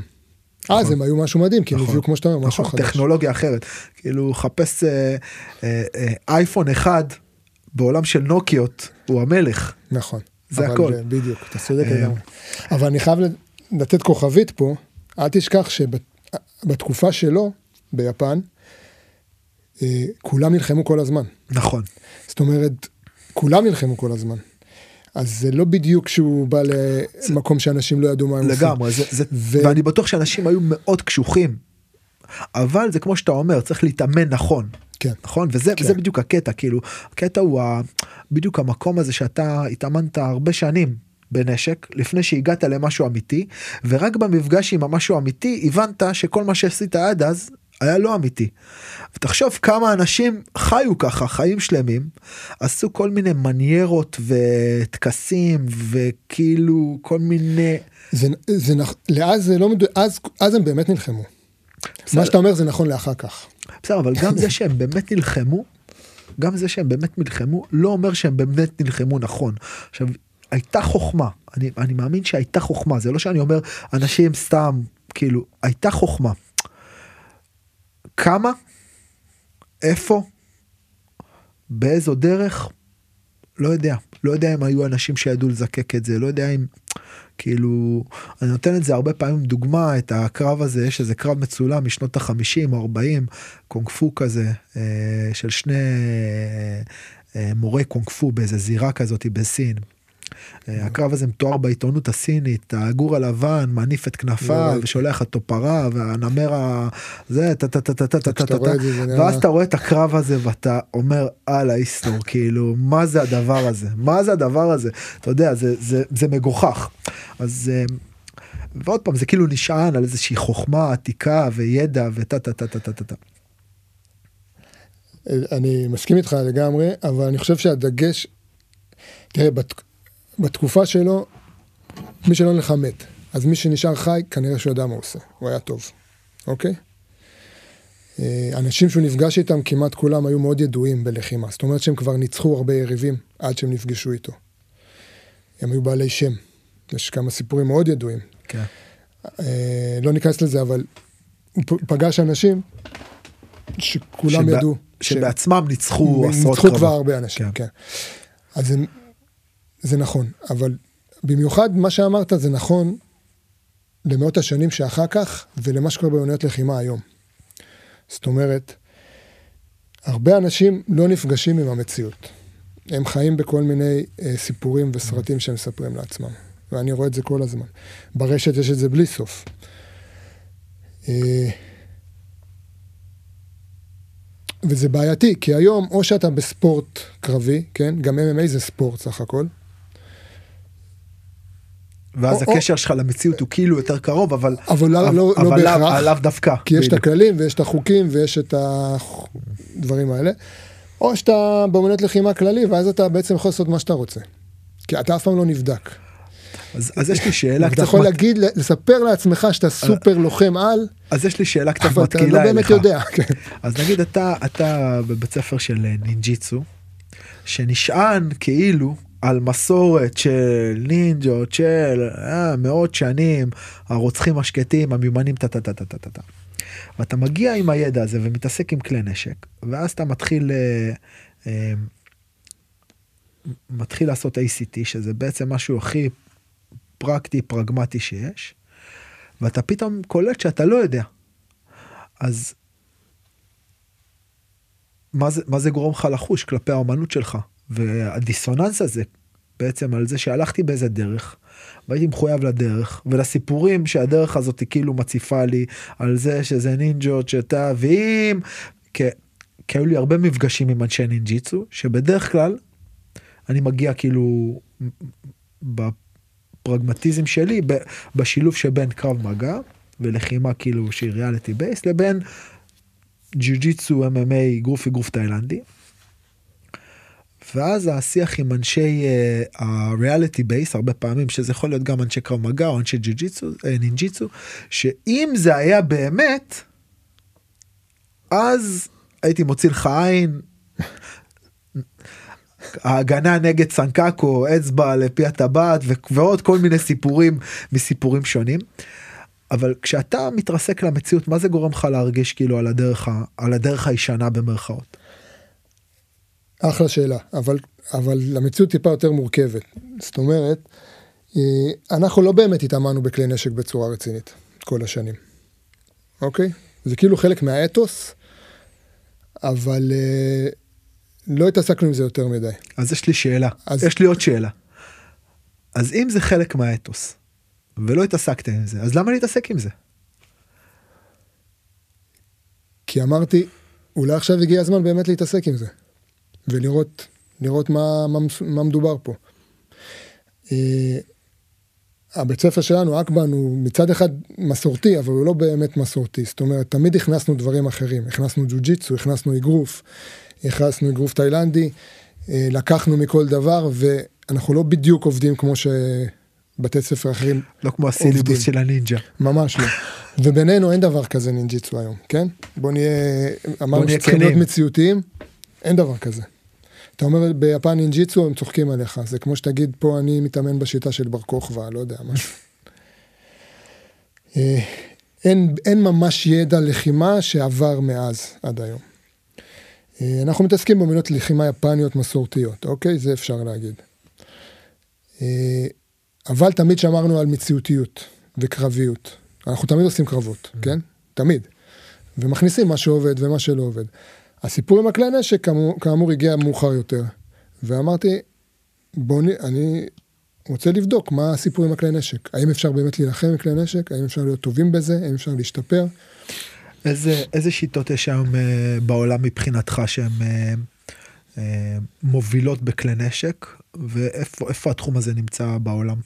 אז נכון. הם היו משהו מדהים כי הם. הביאו כמו שאתה אומר משהו נכון, חדש. טכנולוגיה אחרת כאילו חפש אה, אה, אייפון אחד בעולם של נוקיות הוא המלך. נכון. זה הכל. בדיוק, אתה צודק אה. לגמרי. אבל אני חייב לתת כוכבית פה, אל תשכח שבתקופה שלו ביפן, אה, כולם נלחמו כל הזמן. נכון. זאת אומרת, כולם נלחמו כל הזמן. אז זה לא בדיוק שהוא בא למקום שאנשים לא ידעו מה הם עושים. לגמרי, זה, זה, ו... ואני בטוח שאנשים היו מאוד קשוחים. אבל זה כמו שאתה אומר, צריך להתאמן נכון. כן. נכון? וזה, כן. וזה בדיוק הקטע, כאילו, הקטע הוא ה, בדיוק המקום הזה שאתה התאמנת הרבה שנים בנשק לפני שהגעת למשהו אמיתי, ורק במפגש עם המשהו אמיתי הבנת שכל מה שעשית עד אז היה לא אמיתי. ותחשוב כמה אנשים חיו ככה חיים שלמים עשו כל מיני מניירות וטקסים וכאילו כל מיני זה זה לאז זה לא מדויק אז אז הם באמת נלחמו. מה שאתה אומר זה נכון לאחר כך. בסדר, אבל גם זה שהם באמת נלחמו, גם זה שהם באמת נלחמו, לא אומר שהם באמת נלחמו נכון. עכשיו, הייתה חוכמה, אני, אני מאמין שהייתה חוכמה, זה לא שאני אומר אנשים סתם, כאילו, הייתה חוכמה. כמה? איפה? באיזו דרך? לא יודע. לא יודע אם היו אנשים שידעו לזקק את זה, לא יודע אם... כאילו אני נותן את זה הרבה פעמים דוגמה את הקרב הזה יש איזה קרב מצולם משנות החמישים או 40 קונג פו כזה אה, של שני אה, מורי קונג פו באיזה זירה כזאת בסין. אה, הקרב הזה מתואר בעיתונות הסינית, הגור הלבן מניף את כנפיו ושולח אותו פרה והנמר ה... זה טה טה טה טה טה טה טה טה ואז אתה רואה את הקרב הזה ואתה אומר על ההיסטור כאילו מה זה הדבר הזה מה זה הדבר הזה אתה יודע זה מגוחך אז. אה, ועוד פעם זה כאילו נשען על איזושהי חוכמה עתיקה וידע וטה טה טה טה טה טה. אני מסכים איתך לגמרי אבל אני חושב שהדגש. תראה, בת... בתקופה שלו, מי שלא נלחם מת. אז מי שנשאר חי, כנראה שהוא ידע מה הוא עושה. הוא היה טוב, אוקיי? אה, אנשים שהוא נפגש איתם, כמעט כולם היו מאוד ידועים בלחימה. זאת אומרת שהם כבר ניצחו הרבה יריבים עד שהם נפגשו איתו. הם היו בעלי שם. יש כמה סיפורים מאוד ידועים. כן. אה, לא ניכנס לזה, אבל הוא פגש אנשים שכולם שבא, ידעו. שבעצמם ניצחו עשרות קרבות. ניצחו כבר הרבה אנשים, כן. כן. אז הם, זה נכון, אבל במיוחד מה שאמרת זה נכון למאות השנים שאחר כך ולמה שקורה באוניות לחימה היום. זאת אומרת, הרבה אנשים לא נפגשים עם המציאות. הם חיים בכל מיני אה, סיפורים וסרטים שהם מספרים לעצמם, ואני רואה את זה כל הזמן. ברשת יש את זה בלי סוף. אה, וזה בעייתי, כי היום או שאתה בספורט קרבי, כן? גם MMA זה ספורט סך הכל. ואז או, הקשר או... שלך למציאות הוא כאילו יותר קרוב, אבל, אבל, לא, לא, אבל לא בהכרח. לאו דווקא. כי יש את הכללים ויש את החוקים ויש את הדברים האלה. או שאתה באמנות לחימה כללי, ואז אתה בעצם יכול לעשות מה שאתה רוצה. כי אתה אף פעם לא נבדק. אז, אז יש לי שאלה קצת... אתה יכול להגיד, לספר לעצמך שאתה סופר לוחם על... אז יש לי שאלה קצת מתקילה אליך. אבל אתה לא באמת יודע. כן. אז נגיד אתה, אתה בבית ספר של נינג'יצו, שנשען כאילו על מסורת של נינג'ות של אה, מאות שנים, הרוצחים השקטים, המיומנים טה טה טה טה טה טה. ואתה מגיע עם הידע הזה ומתעסק עם כלי נשק, ואז אתה מתחיל... אה, אה, מתחיל לעשות ACT שזה בעצם משהו הכי פרקטי פרגמטי שיש ואתה פתאום קולט שאתה לא יודע. אז מה זה, מה זה גורם לך לחוש כלפי האומנות שלך והדיסוננס הזה בעצם על זה שהלכתי באיזה דרך והייתי מחויב לדרך ולסיפורים שהדרך הזאת כאילו מציפה לי על זה שזה נינג'ות שאתה ואם כי, כי היו לי הרבה מפגשים עם אנשי נינג'יצו שבדרך כלל אני מגיע כאילו בפרגמטיזם שלי בשילוב שבין קרב מגע ולחימה כאילו שהיא reality based לבין ג'יוג'יצו MMA גרוף אגרוף תאילנדי. ואז השיח עם אנשי ה reality uh, based הרבה פעמים שזה יכול להיות גם אנשי קרב מגע או אנשי ג'יוג'יצו uh, נינג'יצו שאם זה היה באמת אז הייתי מוציא לך עין ההגנה נגד סנקקו, אצבע לפי הטבעת ועוד כל מיני סיפורים מסיפורים שונים. אבל כשאתה מתרסק למציאות מה זה גורם לך להרגיש כאילו על הדרך על הדרך הישנה במרכאות. אחלה שאלה אבל אבל למציאות טיפה יותר מורכבת זאת אומרת אה, אנחנו לא באמת התאמנו בכלי נשק בצורה רצינית כל השנים. אוקיי זה כאילו חלק מהאתוס אבל אה, לא התעסקנו עם זה יותר מדי. אז יש לי שאלה, אז... יש לי עוד שאלה. אז אם זה חלק מהאתוס, ולא התעסקתם עם זה, אז למה להתעסק עם זה? כי אמרתי, אולי עכשיו הגיע הזמן באמת להתעסק עם זה, ולראות לראות מה, מה, מה מדובר פה. Uh, הבית ספר שלנו, אקבן, הוא מצד אחד מסורתי, אבל הוא לא באמת מסורתי. זאת אומרת, תמיד הכנסנו דברים אחרים. הכנסנו ג'ו-ג'יצו, הכנסנו אגרוף, הכנסנו אגרוף תאילנדי, אה, לקחנו מכל דבר, ואנחנו לא בדיוק עובדים כמו שבתי ספר אחרים לא כמו הסילבוס של הנינג'ה. ממש לא. ובינינו אין דבר כזה נינג'יצו היום, כן? בוא נהיה, אמרנו שצריכים להיות מציאותיים, אין דבר כזה. אתה אומר ביפן נינג'יצו הם צוחקים עליך, זה כמו שתגיד פה אני מתאמן בשיטה של בר כוכבא, לא יודע, משהו. אה, אין, אין ממש ידע לחימה שעבר מאז עד היום. אה, אנחנו מתעסקים במילות לחימה יפניות מסורתיות, אוקיי? זה אפשר להגיד. אה, אבל תמיד שמרנו על מציאותיות וקרביות. אנחנו תמיד עושים קרבות, mm. כן? תמיד. ומכניסים מה שעובד ומה שלא עובד. הסיפור עם הכלי נשק כאמור, הגיע מאוחר יותר. ואמרתי, בוא נ... אני רוצה לבדוק מה הסיפור עם הכלי נשק. האם אפשר באמת להילחם עם כלי נשק? האם אפשר להיות טובים בזה? האם אפשר להשתפר? איזה, איזה שיטות יש היום אה, בעולם מבחינתך שהן אה, אה, מובילות בכלי נשק ואיפה התחום הזה נמצא בעולם?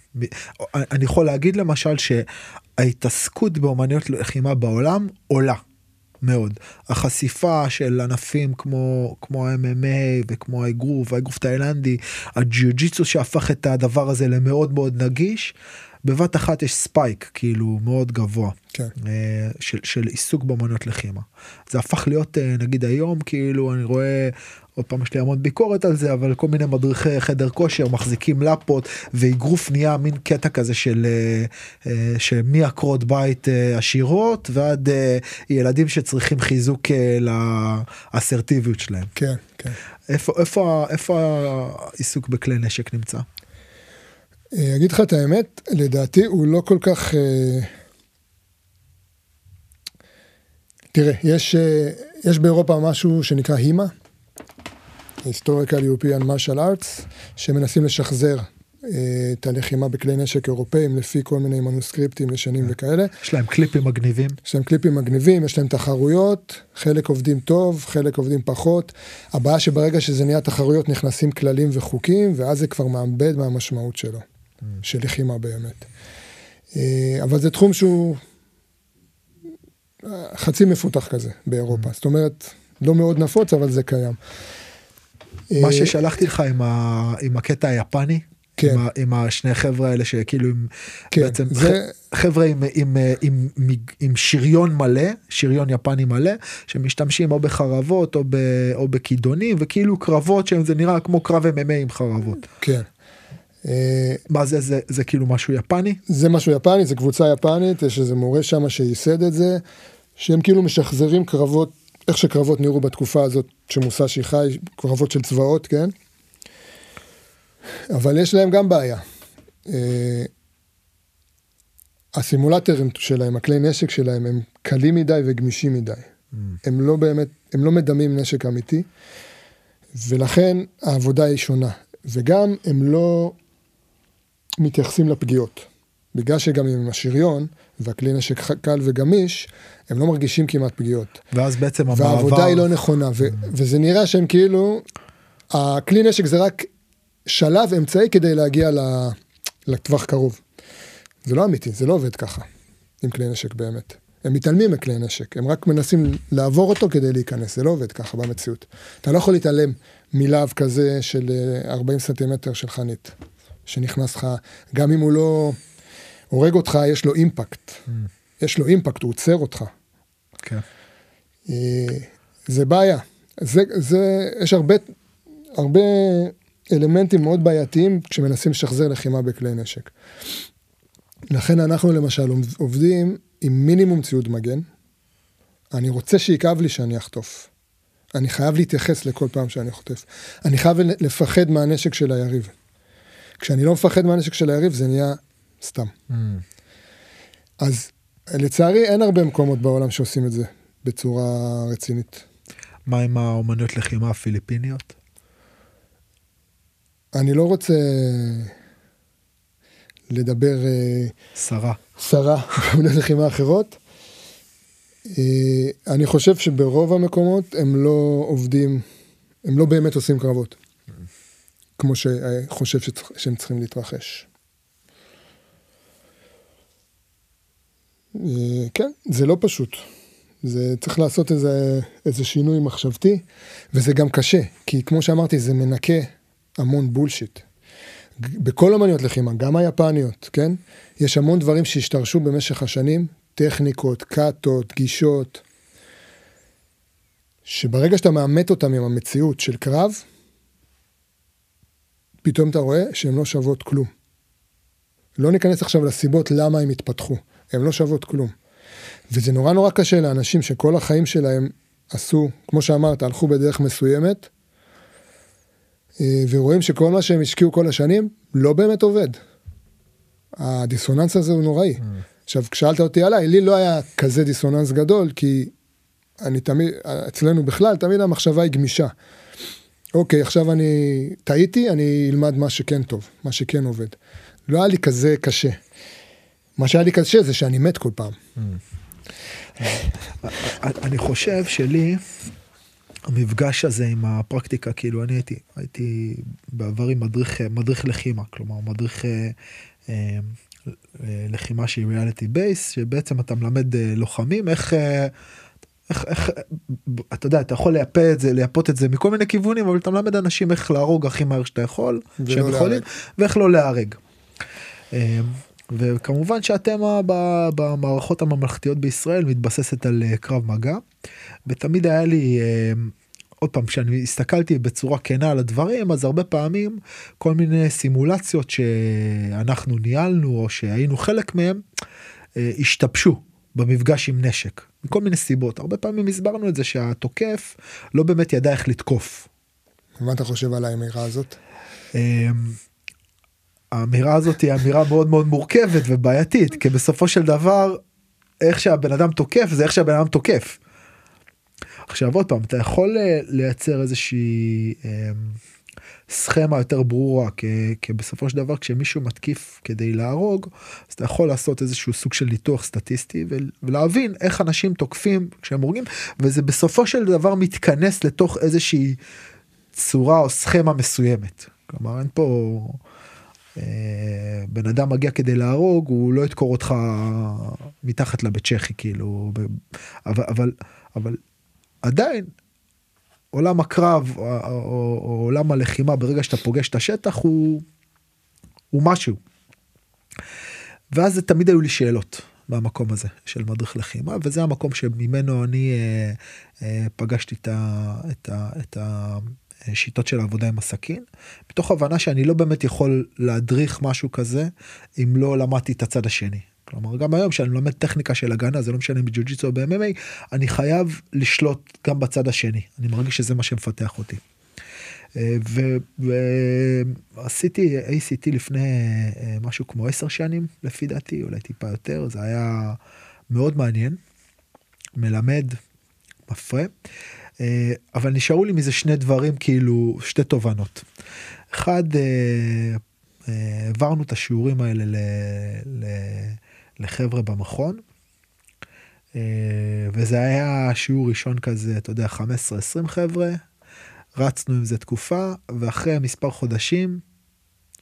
אני יכול להגיד למשל שההתעסקות באומנויות לחימה בעולם עולה. מאוד. החשיפה של ענפים כמו כמו ה-MMA וכמו האגרוף, האגרוף תאילנדי, הג'יוג'יצו שהפך את הדבר הזה למאוד מאוד נגיש. בבת אחת יש ספייק כאילו מאוד גבוה כן. אה, של, של עיסוק באמנות לחימה. זה הפך להיות אה, נגיד היום כאילו אני רואה עוד פעם יש לי המון ביקורת על זה אבל כל מיני מדריכי חדר כושר מחזיקים לפות ואגרוף נהיה מין קטע כזה של אה, שמעקרות בית עשירות ועד ילדים שצריכים חיזוק לאסרטיביות שלהם. כן, כן. איפה איפה איפה העיסוק בכלי נשק נמצא? אה, אגיד לך את האמת, לדעתי הוא לא כל כך... אה, תראה, יש, אה, יש באירופה משהו שנקרא הימה, Historical European Martial Arts, שמנסים לשחזר את הלחימה בכלי נשק אירופאים לפי כל מיני מנוסקריפטים ישנים וכאלה. יש להם קליפים מגניבים. יש להם קליפים מגניבים, יש להם תחרויות, חלק עובדים טוב, חלק עובדים פחות. הבעיה שברגע שזה נהיה תחרויות נכנסים כללים וחוקים, ואז זה כבר מאבד מהמשמעות שלו. של לחימה באמת. אה, אבל זה תחום שהוא אה, חצי מפותח כזה באירופה, זאת אומרת, לא מאוד נפוץ, אבל זה קיים. מה אה, ששלחתי לך עם, ה... עם הקטע היפני, כן. עם, ה... עם השני חבר'ה האלה שכאילו עם, כן, בעצם זה... חבר'ה עם, עם, עם, עם, עם שריון מלא, שריון יפני מלא, שמשתמשים או בחרבות או, ב... או בכידונים, וכאילו קרבות שזה נראה כמו קרב MMA עם חרבות. כן. אה, מה זה, זה, זה כאילו משהו יפני? זה משהו יפני, זה קבוצה יפנית, יש איזה מורה שם שייסד את זה, שהם כאילו משחזרים קרבות, איך שקרבות נראו בתקופה הזאת שמוסשי חי, קרבות של צבאות, כן? אבל יש להם גם בעיה. אה, הסימולטורים שלהם, הכלי נשק שלהם, הם קלים מדי וגמישים מדי. Mm. הם לא באמת, הם לא מדמים נשק אמיתי, ולכן העבודה היא שונה. וגם הם לא מתייחסים לפגיעות. בגלל שגם עם השריון והכלי נשק קל וגמיש, הם לא מרגישים כמעט פגיעות. ואז בעצם המעבר... והעבודה היא לא נכונה, ו- וזה נראה שהם כאילו, הכלי נשק זה רק שלב אמצעי כדי להגיע לטווח קרוב. זה לא אמיתי, זה לא עובד ככה, עם כלי נשק באמת. הם מתעלמים מכלי נשק, הם רק מנסים לעבור אותו כדי להיכנס, זה לא עובד ככה במציאות. אתה לא יכול להתעלם מלהב כזה של 40 אה, סנטימטר של חנית. שנכנס לך, גם אם הוא לא הורג אותך, יש לו אימפקט. Mm. יש לו אימפקט, הוא עוצר אותך. כן. אה, זה בעיה. זה, זה, יש הרבה, הרבה אלמנטים מאוד בעייתיים כשמנסים לשחזר לחימה בכלי נשק. לכן אנחנו למשל עובדים עם מינימום ציוד מגן. אני רוצה שיכאב לי שאני אחטוף. אני חייב להתייחס לכל פעם שאני חוטף. אני חייב לפחד מהנשק של היריב. כשאני לא מפחד מהנשק של היריב זה נהיה סתם. Mm. אז לצערי אין הרבה מקומות בעולם שעושים את זה בצורה רצינית. מה עם האומנויות לחימה הפיליפיניות? אני לא רוצה לדבר... שרה. אה, שרה, באומנויות לחימה אחרות. אה, אני חושב שברוב המקומות הם לא עובדים, הם לא באמת עושים קרבות. כמו שחושב שהם צריכים להתרחש. כן, זה לא פשוט. זה צריך לעשות איזה, איזה שינוי מחשבתי, וזה גם קשה, כי כמו שאמרתי, זה מנקה המון בולשיט. בכל אמניות לחימה, גם היפניות, כן? יש המון דברים שהשתרשו במשך השנים, טכניקות, קאטות, גישות, שברגע שאתה מאמת אותם עם המציאות של קרב, פתאום אתה רואה שהן לא שוות כלום. לא ניכנס עכשיו לסיבות למה הם התפתחו, הן לא שוות כלום. וזה נורא נורא קשה לאנשים שכל החיים שלהם עשו, כמו שאמרת, הלכו בדרך מסוימת, אה, ורואים שכל מה שהם השקיעו כל השנים לא באמת עובד. הדיסוננס הזה הוא נוראי. Mm. עכשיו, כשאלת אותי עליי, לי לא היה כזה דיסוננס גדול, כי אני תמיד, אצלנו בכלל, תמיד המחשבה היא גמישה. אוקיי, עכשיו אני טעיתי, אני אלמד מה שכן טוב, מה שכן עובד. לא היה לי כזה קשה. מה שהיה לי קשה זה שאני מת כל פעם. אני חושב שלי, המפגש הזה עם הפרקטיקה, כאילו אני הייתי, הייתי בעבר עם מדריך, מדריך לחימה, כלומר מדריך אה, אה, לחימה שהיא ריאליטי בייס, שבעצם אתה מלמד אה, לוחמים איך... אה, איך, איך, אתה יודע, אתה יכול לייפה את זה, לייפות את זה מכל מיני כיוונים, אבל אתה מלמד אנשים איך להרוג הכי מהר שאתה יכול, שהם יכולים, ואיך לא להרג. אה, וכמובן שהתמה במערכות הממלכתיות בישראל מתבססת על אה, קרב מגע, ותמיד היה לי, אה, עוד פעם, כשאני הסתכלתי בצורה כנה על הדברים, אז הרבה פעמים כל מיני סימולציות שאנחנו ניהלנו או שהיינו חלק מהם, השתבשו במפגש עם נשק. מכל מיני סיבות. הרבה פעמים הסברנו את זה שהתוקף לא באמת ידע איך לתקוף. מה אתה חושב על האמירה הזאת? אמ, האמירה הזאת היא אמירה מאוד מאוד מורכבת ובעייתית, כי בסופו של דבר, איך שהבן אדם תוקף זה איך שהבן אדם תוקף. עכשיו עוד פעם, אתה יכול אה, לייצר איזושהי... אמ, סכמה יותר ברורה כי, כי בסופו של דבר כשמישהו מתקיף כדי להרוג אז אתה יכול לעשות איזשהו סוג של ניתוח סטטיסטי ולהבין איך אנשים תוקפים כשהם הורגים וזה בסופו של דבר מתכנס לתוך איזושהי צורה או סכמה מסוימת. כלומר אין פה אה, בן אדם מגיע כדי להרוג הוא לא ידקור אותך מתחת לבית צ'כי כאילו אבל אבל אבל עדיין עולם הקרב או, או, או עולם הלחימה ברגע שאתה פוגש את השטח הוא, הוא משהו. ואז תמיד היו לי שאלות מהמקום הזה של מדריך לחימה וזה המקום שממנו אני אה, אה, פגשתי את, ה, את, ה, את השיטות של העבודה עם הסכין מתוך הבנה שאני לא באמת יכול להדריך משהו כזה אם לא למדתי את הצד השני. כלומר גם היום שאני לומד טכניקה של הגנה זה לא משנה בג'ו-ג'יצו או ב-MMA אני חייב לשלוט גם בצד השני. אני מרגיש שזה מה שמפתח אותי. אה, ועשיתי ACT לפני אה, משהו כמו 10 שנים לפי דעתי אולי טיפה יותר זה היה מאוד מעניין. מלמד מפרה אבל נשארו לי מזה שני דברים כאילו שתי תובנות. אחד העברנו את השיעורים האלה ל... ל לחבר'ה במכון. אה, וזה היה שיעור ראשון כזה, אתה יודע, 15-20 חבר'ה, רצנו עם זה תקופה, ואחרי מספר חודשים,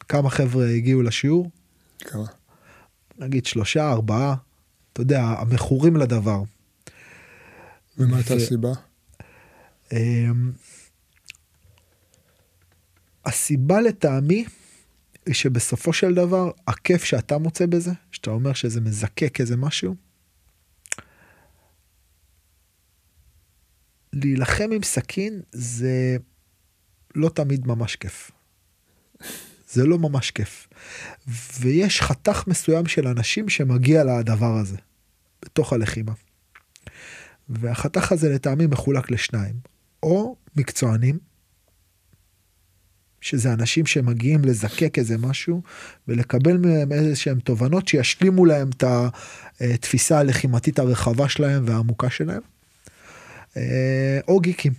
כמה חבר'ה הגיעו לשיעור? כמה? נגיד שלושה, ארבעה, אתה יודע, המכורים לדבר. ומה הייתה הסיבה? אמ, הסיבה לטעמי, היא שבסופו של דבר הכיף שאתה מוצא בזה, שאתה אומר שזה מזקק איזה משהו, להילחם עם סכין זה לא תמיד ממש כיף. זה לא ממש כיף. ויש חתך מסוים של אנשים שמגיע לדבר הזה, בתוך הלחימה. והחתך הזה לטעמי מחולק לשניים, או מקצוענים, שזה אנשים שמגיעים לזקק איזה משהו ולקבל מהם איזה שהם תובנות שישלימו להם את התפיסה הלחימתית הרחבה שלהם והעמוקה שלהם. אה, או גיקים.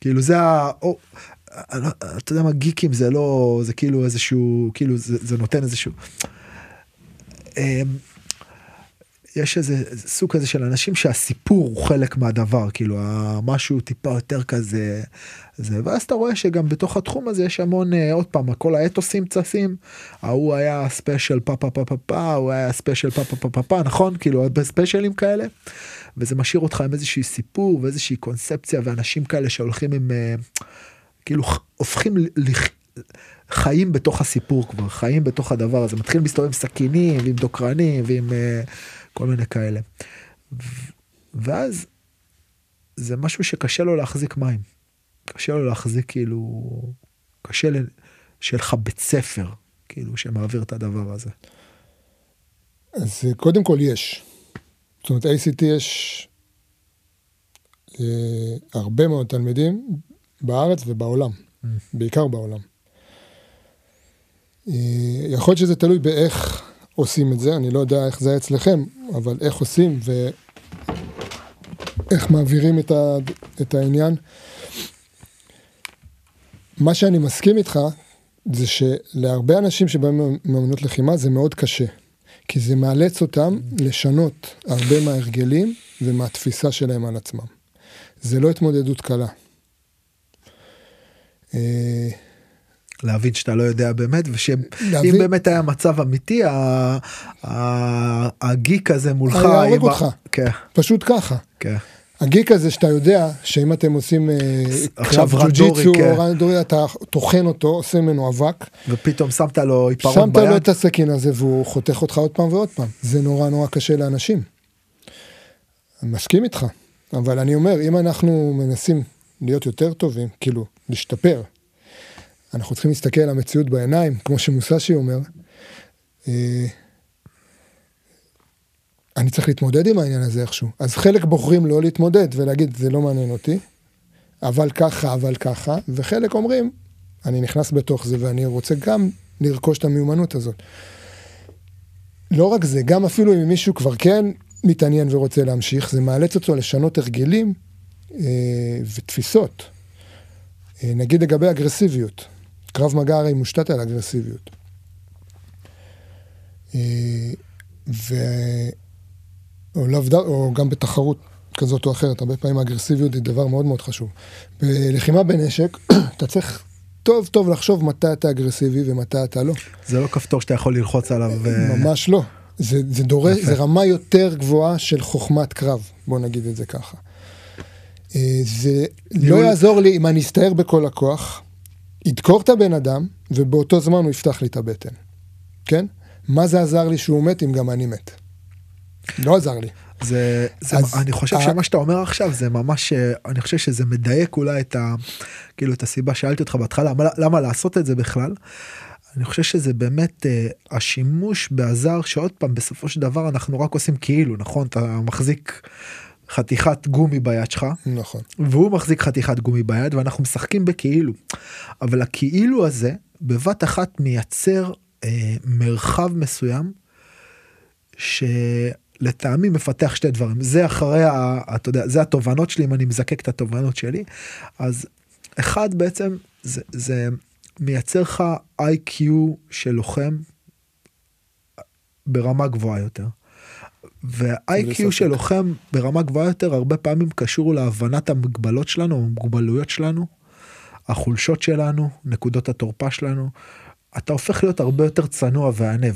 כאילו זה ה... או, לא, אתה יודע מה גיקים זה לא זה כאילו איזשהו כאילו זה, זה נותן איזשהו. יש איזה סוג כזה של אנשים שהסיפור הוא חלק מהדבר כאילו משהו טיפה יותר כזה זה ואז אתה רואה שגם בתוך התחום הזה יש המון אה, עוד פעם כל האתוסים ההוא היה special פה פה פה פה פה הוא היה special פה פה פה פה פה נכון כאילו הרבה specialים כאלה וזה משאיר אותך עם איזשהי סיפור ואיזושהי קונספציה ואנשים כאלה שהולכים עם אה, כאילו הופכים. חיים בתוך הסיפור כבר חיים בתוך הדבר הזה מתחיל מסתובב עם סכינים ועם דוקרנים ועם. Uh, כל מיני כאלה. ואז זה משהו שקשה לו להחזיק מים. קשה לו להחזיק כאילו, קשה שיהיה לך בית ספר, כאילו, שמעביר את הדבר הזה. אז קודם כל יש. זאת אומרת, ACT יש אה, הרבה מאוד תלמידים בארץ ובעולם, mm. בעיקר בעולם. אה, יכול להיות שזה תלוי באיך עושים את זה, אני לא יודע איך זה אצלכם, אבל איך עושים ואיך מעבירים את, ה... את העניין. מה שאני מסכים איתך, זה שלהרבה אנשים שבאים מאמנות לחימה זה מאוד קשה. כי זה מאלץ אותם לשנות הרבה מההרגלים ומהתפיסה שלהם על עצמם. זה לא התמודדות קלה. להבין שאתה לא יודע באמת ושאם להבין... באמת היה מצב אמיתי הגיק הזה מולך היה הורג אותך כן. פשוט ככה. כן. הגיק הזה שאתה יודע שאם אתם עושים אה, עכשיו רנדורי, כן. רנדורי אתה טוחן אותו עושה ממנו אבק ופתאום שמת לו עיפרון שמת ביד. לו את הסכין הזה והוא חותך אותך עוד פעם ועוד פעם זה נורא נורא קשה לאנשים. אני מסכים איתך אבל אני אומר אם אנחנו מנסים להיות יותר טובים כאילו להשתפר אנחנו צריכים להסתכל על המציאות בעיניים כמו שמוסשי אומר. אה, אני צריך להתמודד עם העניין הזה איכשהו. אז חלק בוחרים לא להתמודד ולהגיד, זה לא מעניין אותי, אבל ככה, אבל ככה, וחלק אומרים, אני נכנס בתוך זה ואני רוצה גם לרכוש את המיומנות הזאת. לא רק זה, גם אפילו אם מישהו כבר כן מתעניין ורוצה להמשיך, זה מאלץ אותו לשנות הרגלים אה, ותפיסות. אה, נגיד לגבי אגרסיביות, קרב מגע הרי מושתת על אגרסיביות. אה, ו... או, לאו ד... או גם בתחרות כזאת או אחרת, הרבה פעמים האגרסיביות היא דבר מאוד מאוד חשוב. בלחימה בנשק, אתה צריך טוב טוב לחשוב מתי אתה אגרסיבי ומתי אתה לא. זה לא כפתור שאתה יכול ללחוץ עליו. ממש לא. זה, זה דורש, זה רמה יותר גבוהה של חוכמת קרב, בוא נגיד את זה ככה. אה, זה לא יעזור לי אם אני אסתער בכל הכוח, ידקור את הבן אדם, ובאותו זמן הוא יפתח לי את הבטן. כן? מה זה עזר לי שהוא מת אם גם אני מת? לא עזר לי. זה, זה אז, אני חושב שמה שאתה אומר עכשיו זה ממש אני חושב שזה מדייק אולי את ה... כאילו את הסיבה שאלתי אותך בהתחלה למה, למה לעשות את זה בכלל. אני חושב שזה באמת uh, השימוש בעזר שעוד פעם בסופו של דבר אנחנו רק עושים כאילו נכון אתה מחזיק חתיכת גומי ביד שלך נכון והוא מחזיק חתיכת גומי ביד ואנחנו משחקים בכאילו אבל הכאילו הזה בבת אחת מייצר uh, מרחב מסוים. ש... לטעמי מפתח שתי דברים זה אחרי ה... אתה יודע זה התובנות שלי אם אני מזקק את התובנות שלי אז אחד בעצם זה, זה מייצר לך איי-קיו של לוחם ברמה גבוהה יותר. וה-IQ של לוחם ברמה גבוהה יותר הרבה פעמים קשור להבנת המגבלות שלנו, המוגבלויות שלנו, החולשות שלנו, נקודות התורפה שלנו. אתה הופך להיות הרבה יותר צנוע וענב.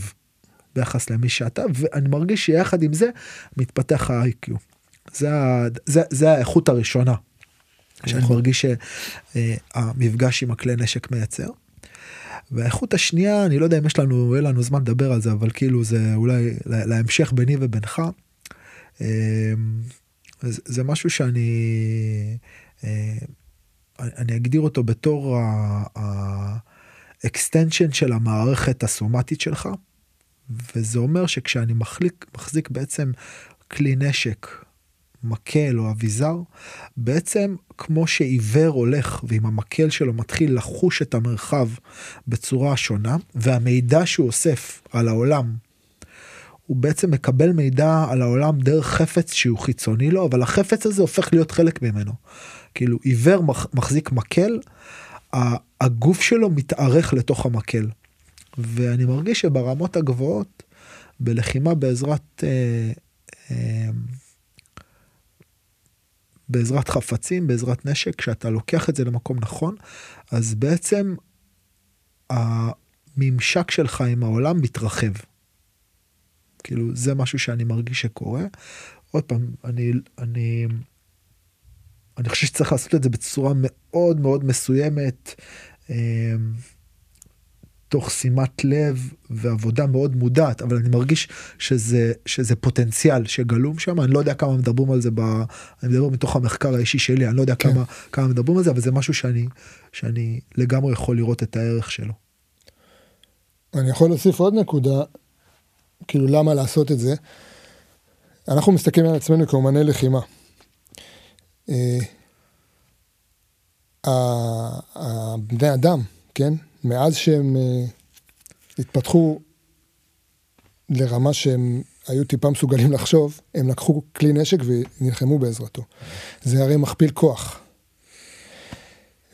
ביחס למי שאתה ואני מרגיש שיחד עם זה מתפתח ה-IQ. זה, זה, זה האיכות הראשונה שאני נכון. מרגיש שהמפגש עם הכלי נשק מייצר. והאיכות השנייה אני לא יודע אם יש לנו אין לנו זמן לדבר על זה אבל כאילו זה אולי להמשך ביני ובינך. אמ, זה משהו שאני אני אגדיר אותו בתור ה extension של המערכת הסומטית שלך. וזה אומר שכשאני מחליק, מחזיק בעצם כלי נשק, מקל או אביזר, בעצם כמו שעיוור הולך ועם המקל שלו מתחיל לחוש את המרחב בצורה שונה, והמידע שהוא אוסף על העולם, הוא בעצם מקבל מידע על העולם דרך חפץ שהוא חיצוני לו, אבל החפץ הזה הופך להיות חלק ממנו. כאילו עיוור מחזיק מקל, הגוף שלו מתארך לתוך המקל. ואני מרגיש שברמות הגבוהות, בלחימה בעזרת, אה, אה, בעזרת חפצים, בעזרת נשק, כשאתה לוקח את זה למקום נכון, אז בעצם הממשק שלך עם העולם מתרחב. כאילו זה משהו שאני מרגיש שקורה. עוד פעם, אני, אני, אני חושב שצריך לעשות את זה בצורה מאוד מאוד מסוימת. תוך שימת לב ועבודה מאוד מודעת אבל אני מרגיש שזה שזה פוטנציאל שגלום שם אני לא יודע כמה מדברים על זה ב... אני מדבר מתוך המחקר האישי שלי אני לא יודע כן. כמה כמה מדברים על זה אבל זה משהו שאני שאני לגמרי יכול לראות את הערך שלו. אני יכול להוסיף עוד נקודה כאילו למה לעשות את זה. אנחנו מסתכלים על עצמנו כאומני לחימה. אה, בני אדם כן מאז שהם uh, התפתחו לרמה שהם היו טיפה מסוגלים לחשוב, הם לקחו כלי נשק ונלחמו בעזרתו. זה הרי מכפיל כוח.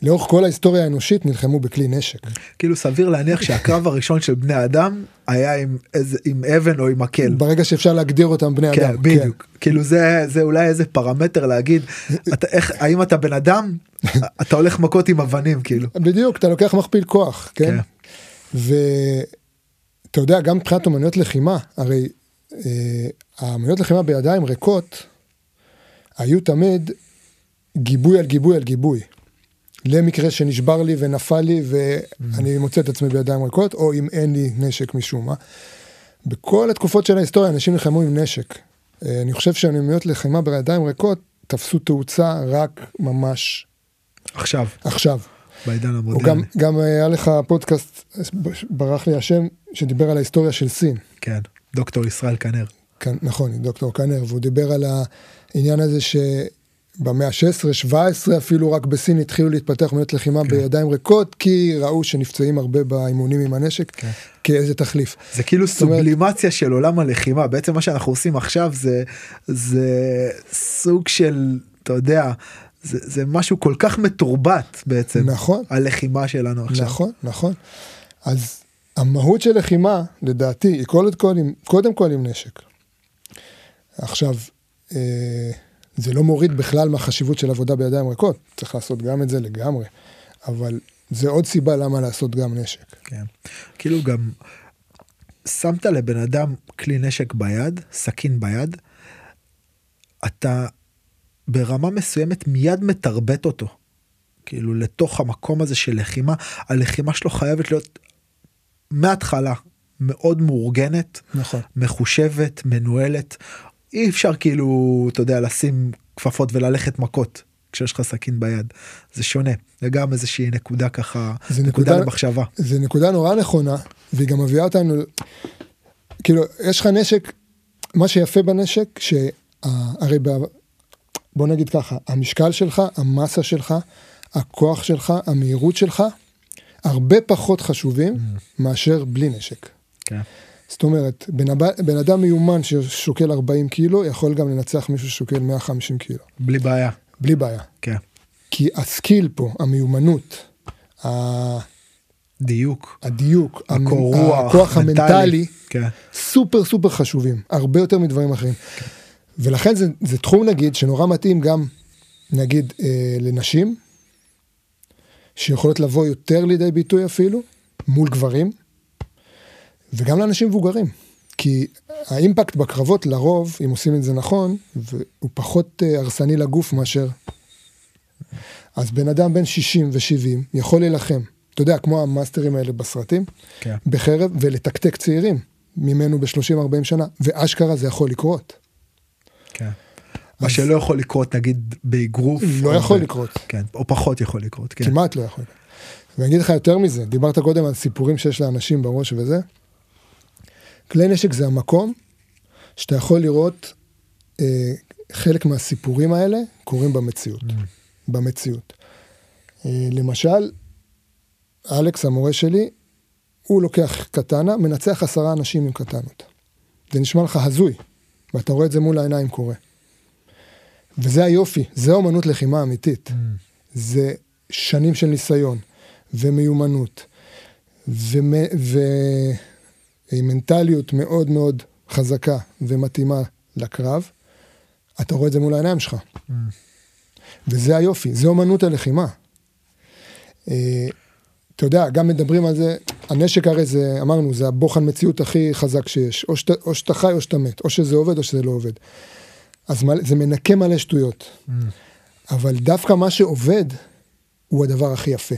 לאורך כל ההיסטוריה האנושית נלחמו בכלי נשק. כאילו סביר להניח שהקרב הראשון של בני אדם היה עם איזה עם אבן או עם מקל. ברגע שאפשר להגדיר אותם בני כן, אדם. בדיוק. כאילו זה זה אולי איזה פרמטר להגיד אתה איך האם אתה בן אדם אתה הולך מכות עם אבנים כאילו. בדיוק, אתה לוקח מכפיל כוח, כן? כן. ואתה יודע, גם מבחינת אומנויות לחימה, הרי אה, האומנויות לחימה בידיים ריקות היו תמיד גיבוי על גיבוי על גיבוי. למקרה שנשבר לי ונפל לי ואני מוצא את עצמי בידיים ריקות, או אם אין לי נשק משום מה. בכל התקופות של ההיסטוריה אנשים נלחמו עם נשק. אה, אני חושב שהאומנויות לחימה בידיים ריקות תפסו תאוצה רק ממש עכשיו עכשיו. בעידן או גם, המודרני. גם היה לך פודקאסט, ברח לי השם, שדיבר על ההיסטוריה של סין. כן. דוקטור ישראל כנר. כאן, נכון, דוקטור קנר, והוא דיבר על העניין הזה שבמאה ה-16-17 אפילו רק בסין התחילו להתפתח מוניות לחימה כן. בידיים ריקות, כי ראו שנפצעים הרבה באימונים עם הנשק, כן. כאיזה תחליף. זה כאילו אומרת- סובלימציה של עולם הלחימה בעצם מה שאנחנו עושים עכשיו זה זה סוג של אתה יודע זה, זה משהו כל כך מתורבת בעצם נכון, הלחימה שלנו עכשיו. נכון, נכון. אז המהות של לחימה, לדעתי, היא קודם כל עם, קודם כל עם נשק. עכשיו, אה, זה לא מוריד בכלל מהחשיבות של עבודה בידיים ריקות, צריך לעשות גם את זה לגמרי, אבל זה עוד סיבה למה לעשות גם נשק. כן. כאילו גם שמת לבן אדם כלי נשק ביד סכין ביד אתה ברמה מסוימת מיד מתרבט אותו. כאילו לתוך המקום הזה של לחימה הלחימה שלו חייבת להיות מההתחלה מאוד מאורגנת נכון. מחושבת מנוהלת אי אפשר כאילו אתה יודע לשים כפפות וללכת מכות כשיש לך סכין ביד זה שונה זה גם איזושהי נקודה ככה זה נקודה נקודה- למחשבה זה נקודה נורא נכונה, והיא גם מביאה אותנו, כאילו, יש לך נשק, מה שיפה בנשק, שהרי ב... בוא נגיד ככה, המשקל שלך, המסה שלך, הכוח שלך, המהירות שלך, הרבה פחות חשובים מאשר בלי נשק. כן. זאת אומרת, בן, בן אדם מיומן ששוקל 40 קילו, יכול גם לנצח מישהו ששוקל 150 קילו, בלי בעיה. בלי בעיה. כן. כי הסקיל פה, המיומנות, ה- דיוק הדיוק, המ- הקור רוח הכוח המנטלי, כן. סופר סופר חשובים, הרבה יותר מדברים אחרים. ולכן זה, זה תחום נגיד שנורא מתאים גם נגיד אה, לנשים, שיכולות לבוא יותר לידי ביטוי אפילו, מול גברים, וגם לאנשים מבוגרים. כי האימפקט בקרבות לרוב, אם עושים את זה נכון, הוא פחות אה, הרסני לגוף מאשר... אז בן אדם בן 60 ו-70 יכול להילחם, אתה יודע, כמו המאסטרים האלה בסרטים, כן בחרב ולתקתק צעירים ממנו ב-30-40 שנה, ואשכרה זה יכול לקרות. כן. מה שלא יכול לקרות נגיד באגרוף לא יכול לקרות, כן או פחות יכול לקרות כן כמעט לא יכול. ואני אגיד לך יותר מזה, דיברת קודם על סיפורים שיש לאנשים בראש וזה. כלי נשק זה המקום שאתה יכול לראות אה, חלק מהסיפורים האלה קורים במציאות. Mm. במציאות. אה, למשל, אלכס המורה שלי, הוא לוקח קטנה, מנצח עשרה אנשים עם קטנות. זה נשמע לך הזוי, ואתה רואה את זה מול העיניים קורה. וזה היופי, זה אומנות לחימה אמיתית. Mm. זה שנים של ניסיון ומיומנות ומ- ומנטליות מאוד מאוד חזקה ומתאימה לקרב. אתה רואה את זה מול העיניים שלך. Mm. וזה היופי, זה אומנות הלחימה. אה, אתה יודע, גם מדברים על זה, הנשק הרי זה, אמרנו, זה הבוחן מציאות הכי חזק שיש. או שאתה, או שאתה חי או שאתה מת, או שזה עובד או שזה לא עובד. אז מלא- זה מנקה מלא שטויות. Mm. אבל דווקא מה שעובד, הוא הדבר הכי יפה.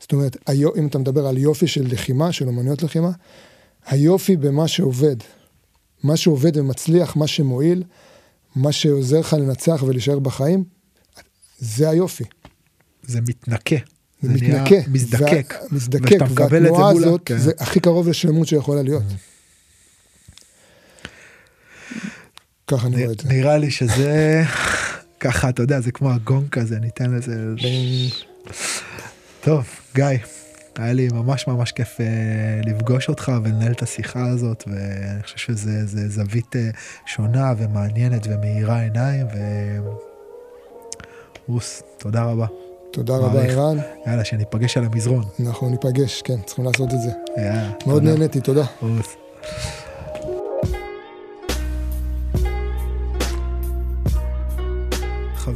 זאת אומרת, היו, אם אתה מדבר על יופי של לחימה, של אומנויות לחימה, היופי במה שעובד. מה שעובד ומצליח, מה שמועיל, מה שעוזר לך לנצח ולהישאר בחיים, זה היופי. זה מתנקה זה נהיה מתנקה. מזדקק וה- מזדקק, זה והתנועה הזאת, כן. זה הכי קרוב לשלמות שיכולה להיות. ככה אני רואה את זה. נראה לי שזה ככה אתה יודע זה כמו הגונג כזה ניתן לזה טוב גיא היה לי ממש ממש כיף אה, לפגוש אותך ולנהל את השיחה הזאת ואני חושב שזה זה זווית אה, שונה ומעניינת ומאירה עיניים ורוס תודה רבה. תודה רבה, ערן. יאללה, שניפגש על המזרון. אנחנו ניפגש, כן, צריכים לעשות את זה. יאללה. מאוד נהניתי, תודה. רוס.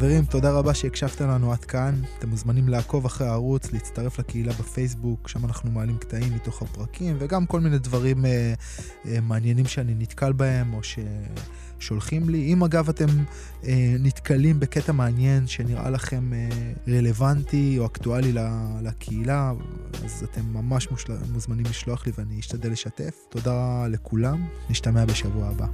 חברים, תודה רבה שהקשבתם לנו עד כאן. אתם מוזמנים לעקוב אחרי הערוץ, להצטרף לקהילה בפייסבוק, שם אנחנו מעלים קטעים מתוך הפרקים, וגם כל מיני דברים אה, אה, מעניינים שאני נתקל בהם, או ששולחים לי. אם אגב אתם אה, נתקלים בקטע מעניין שנראה לכם אה, רלוונטי או אקטואלי לקהילה, אז אתם ממש מושל... מוזמנים לשלוח לי ואני אשתדל לשתף. תודה לכולם, נשתמע בשבוע הבא.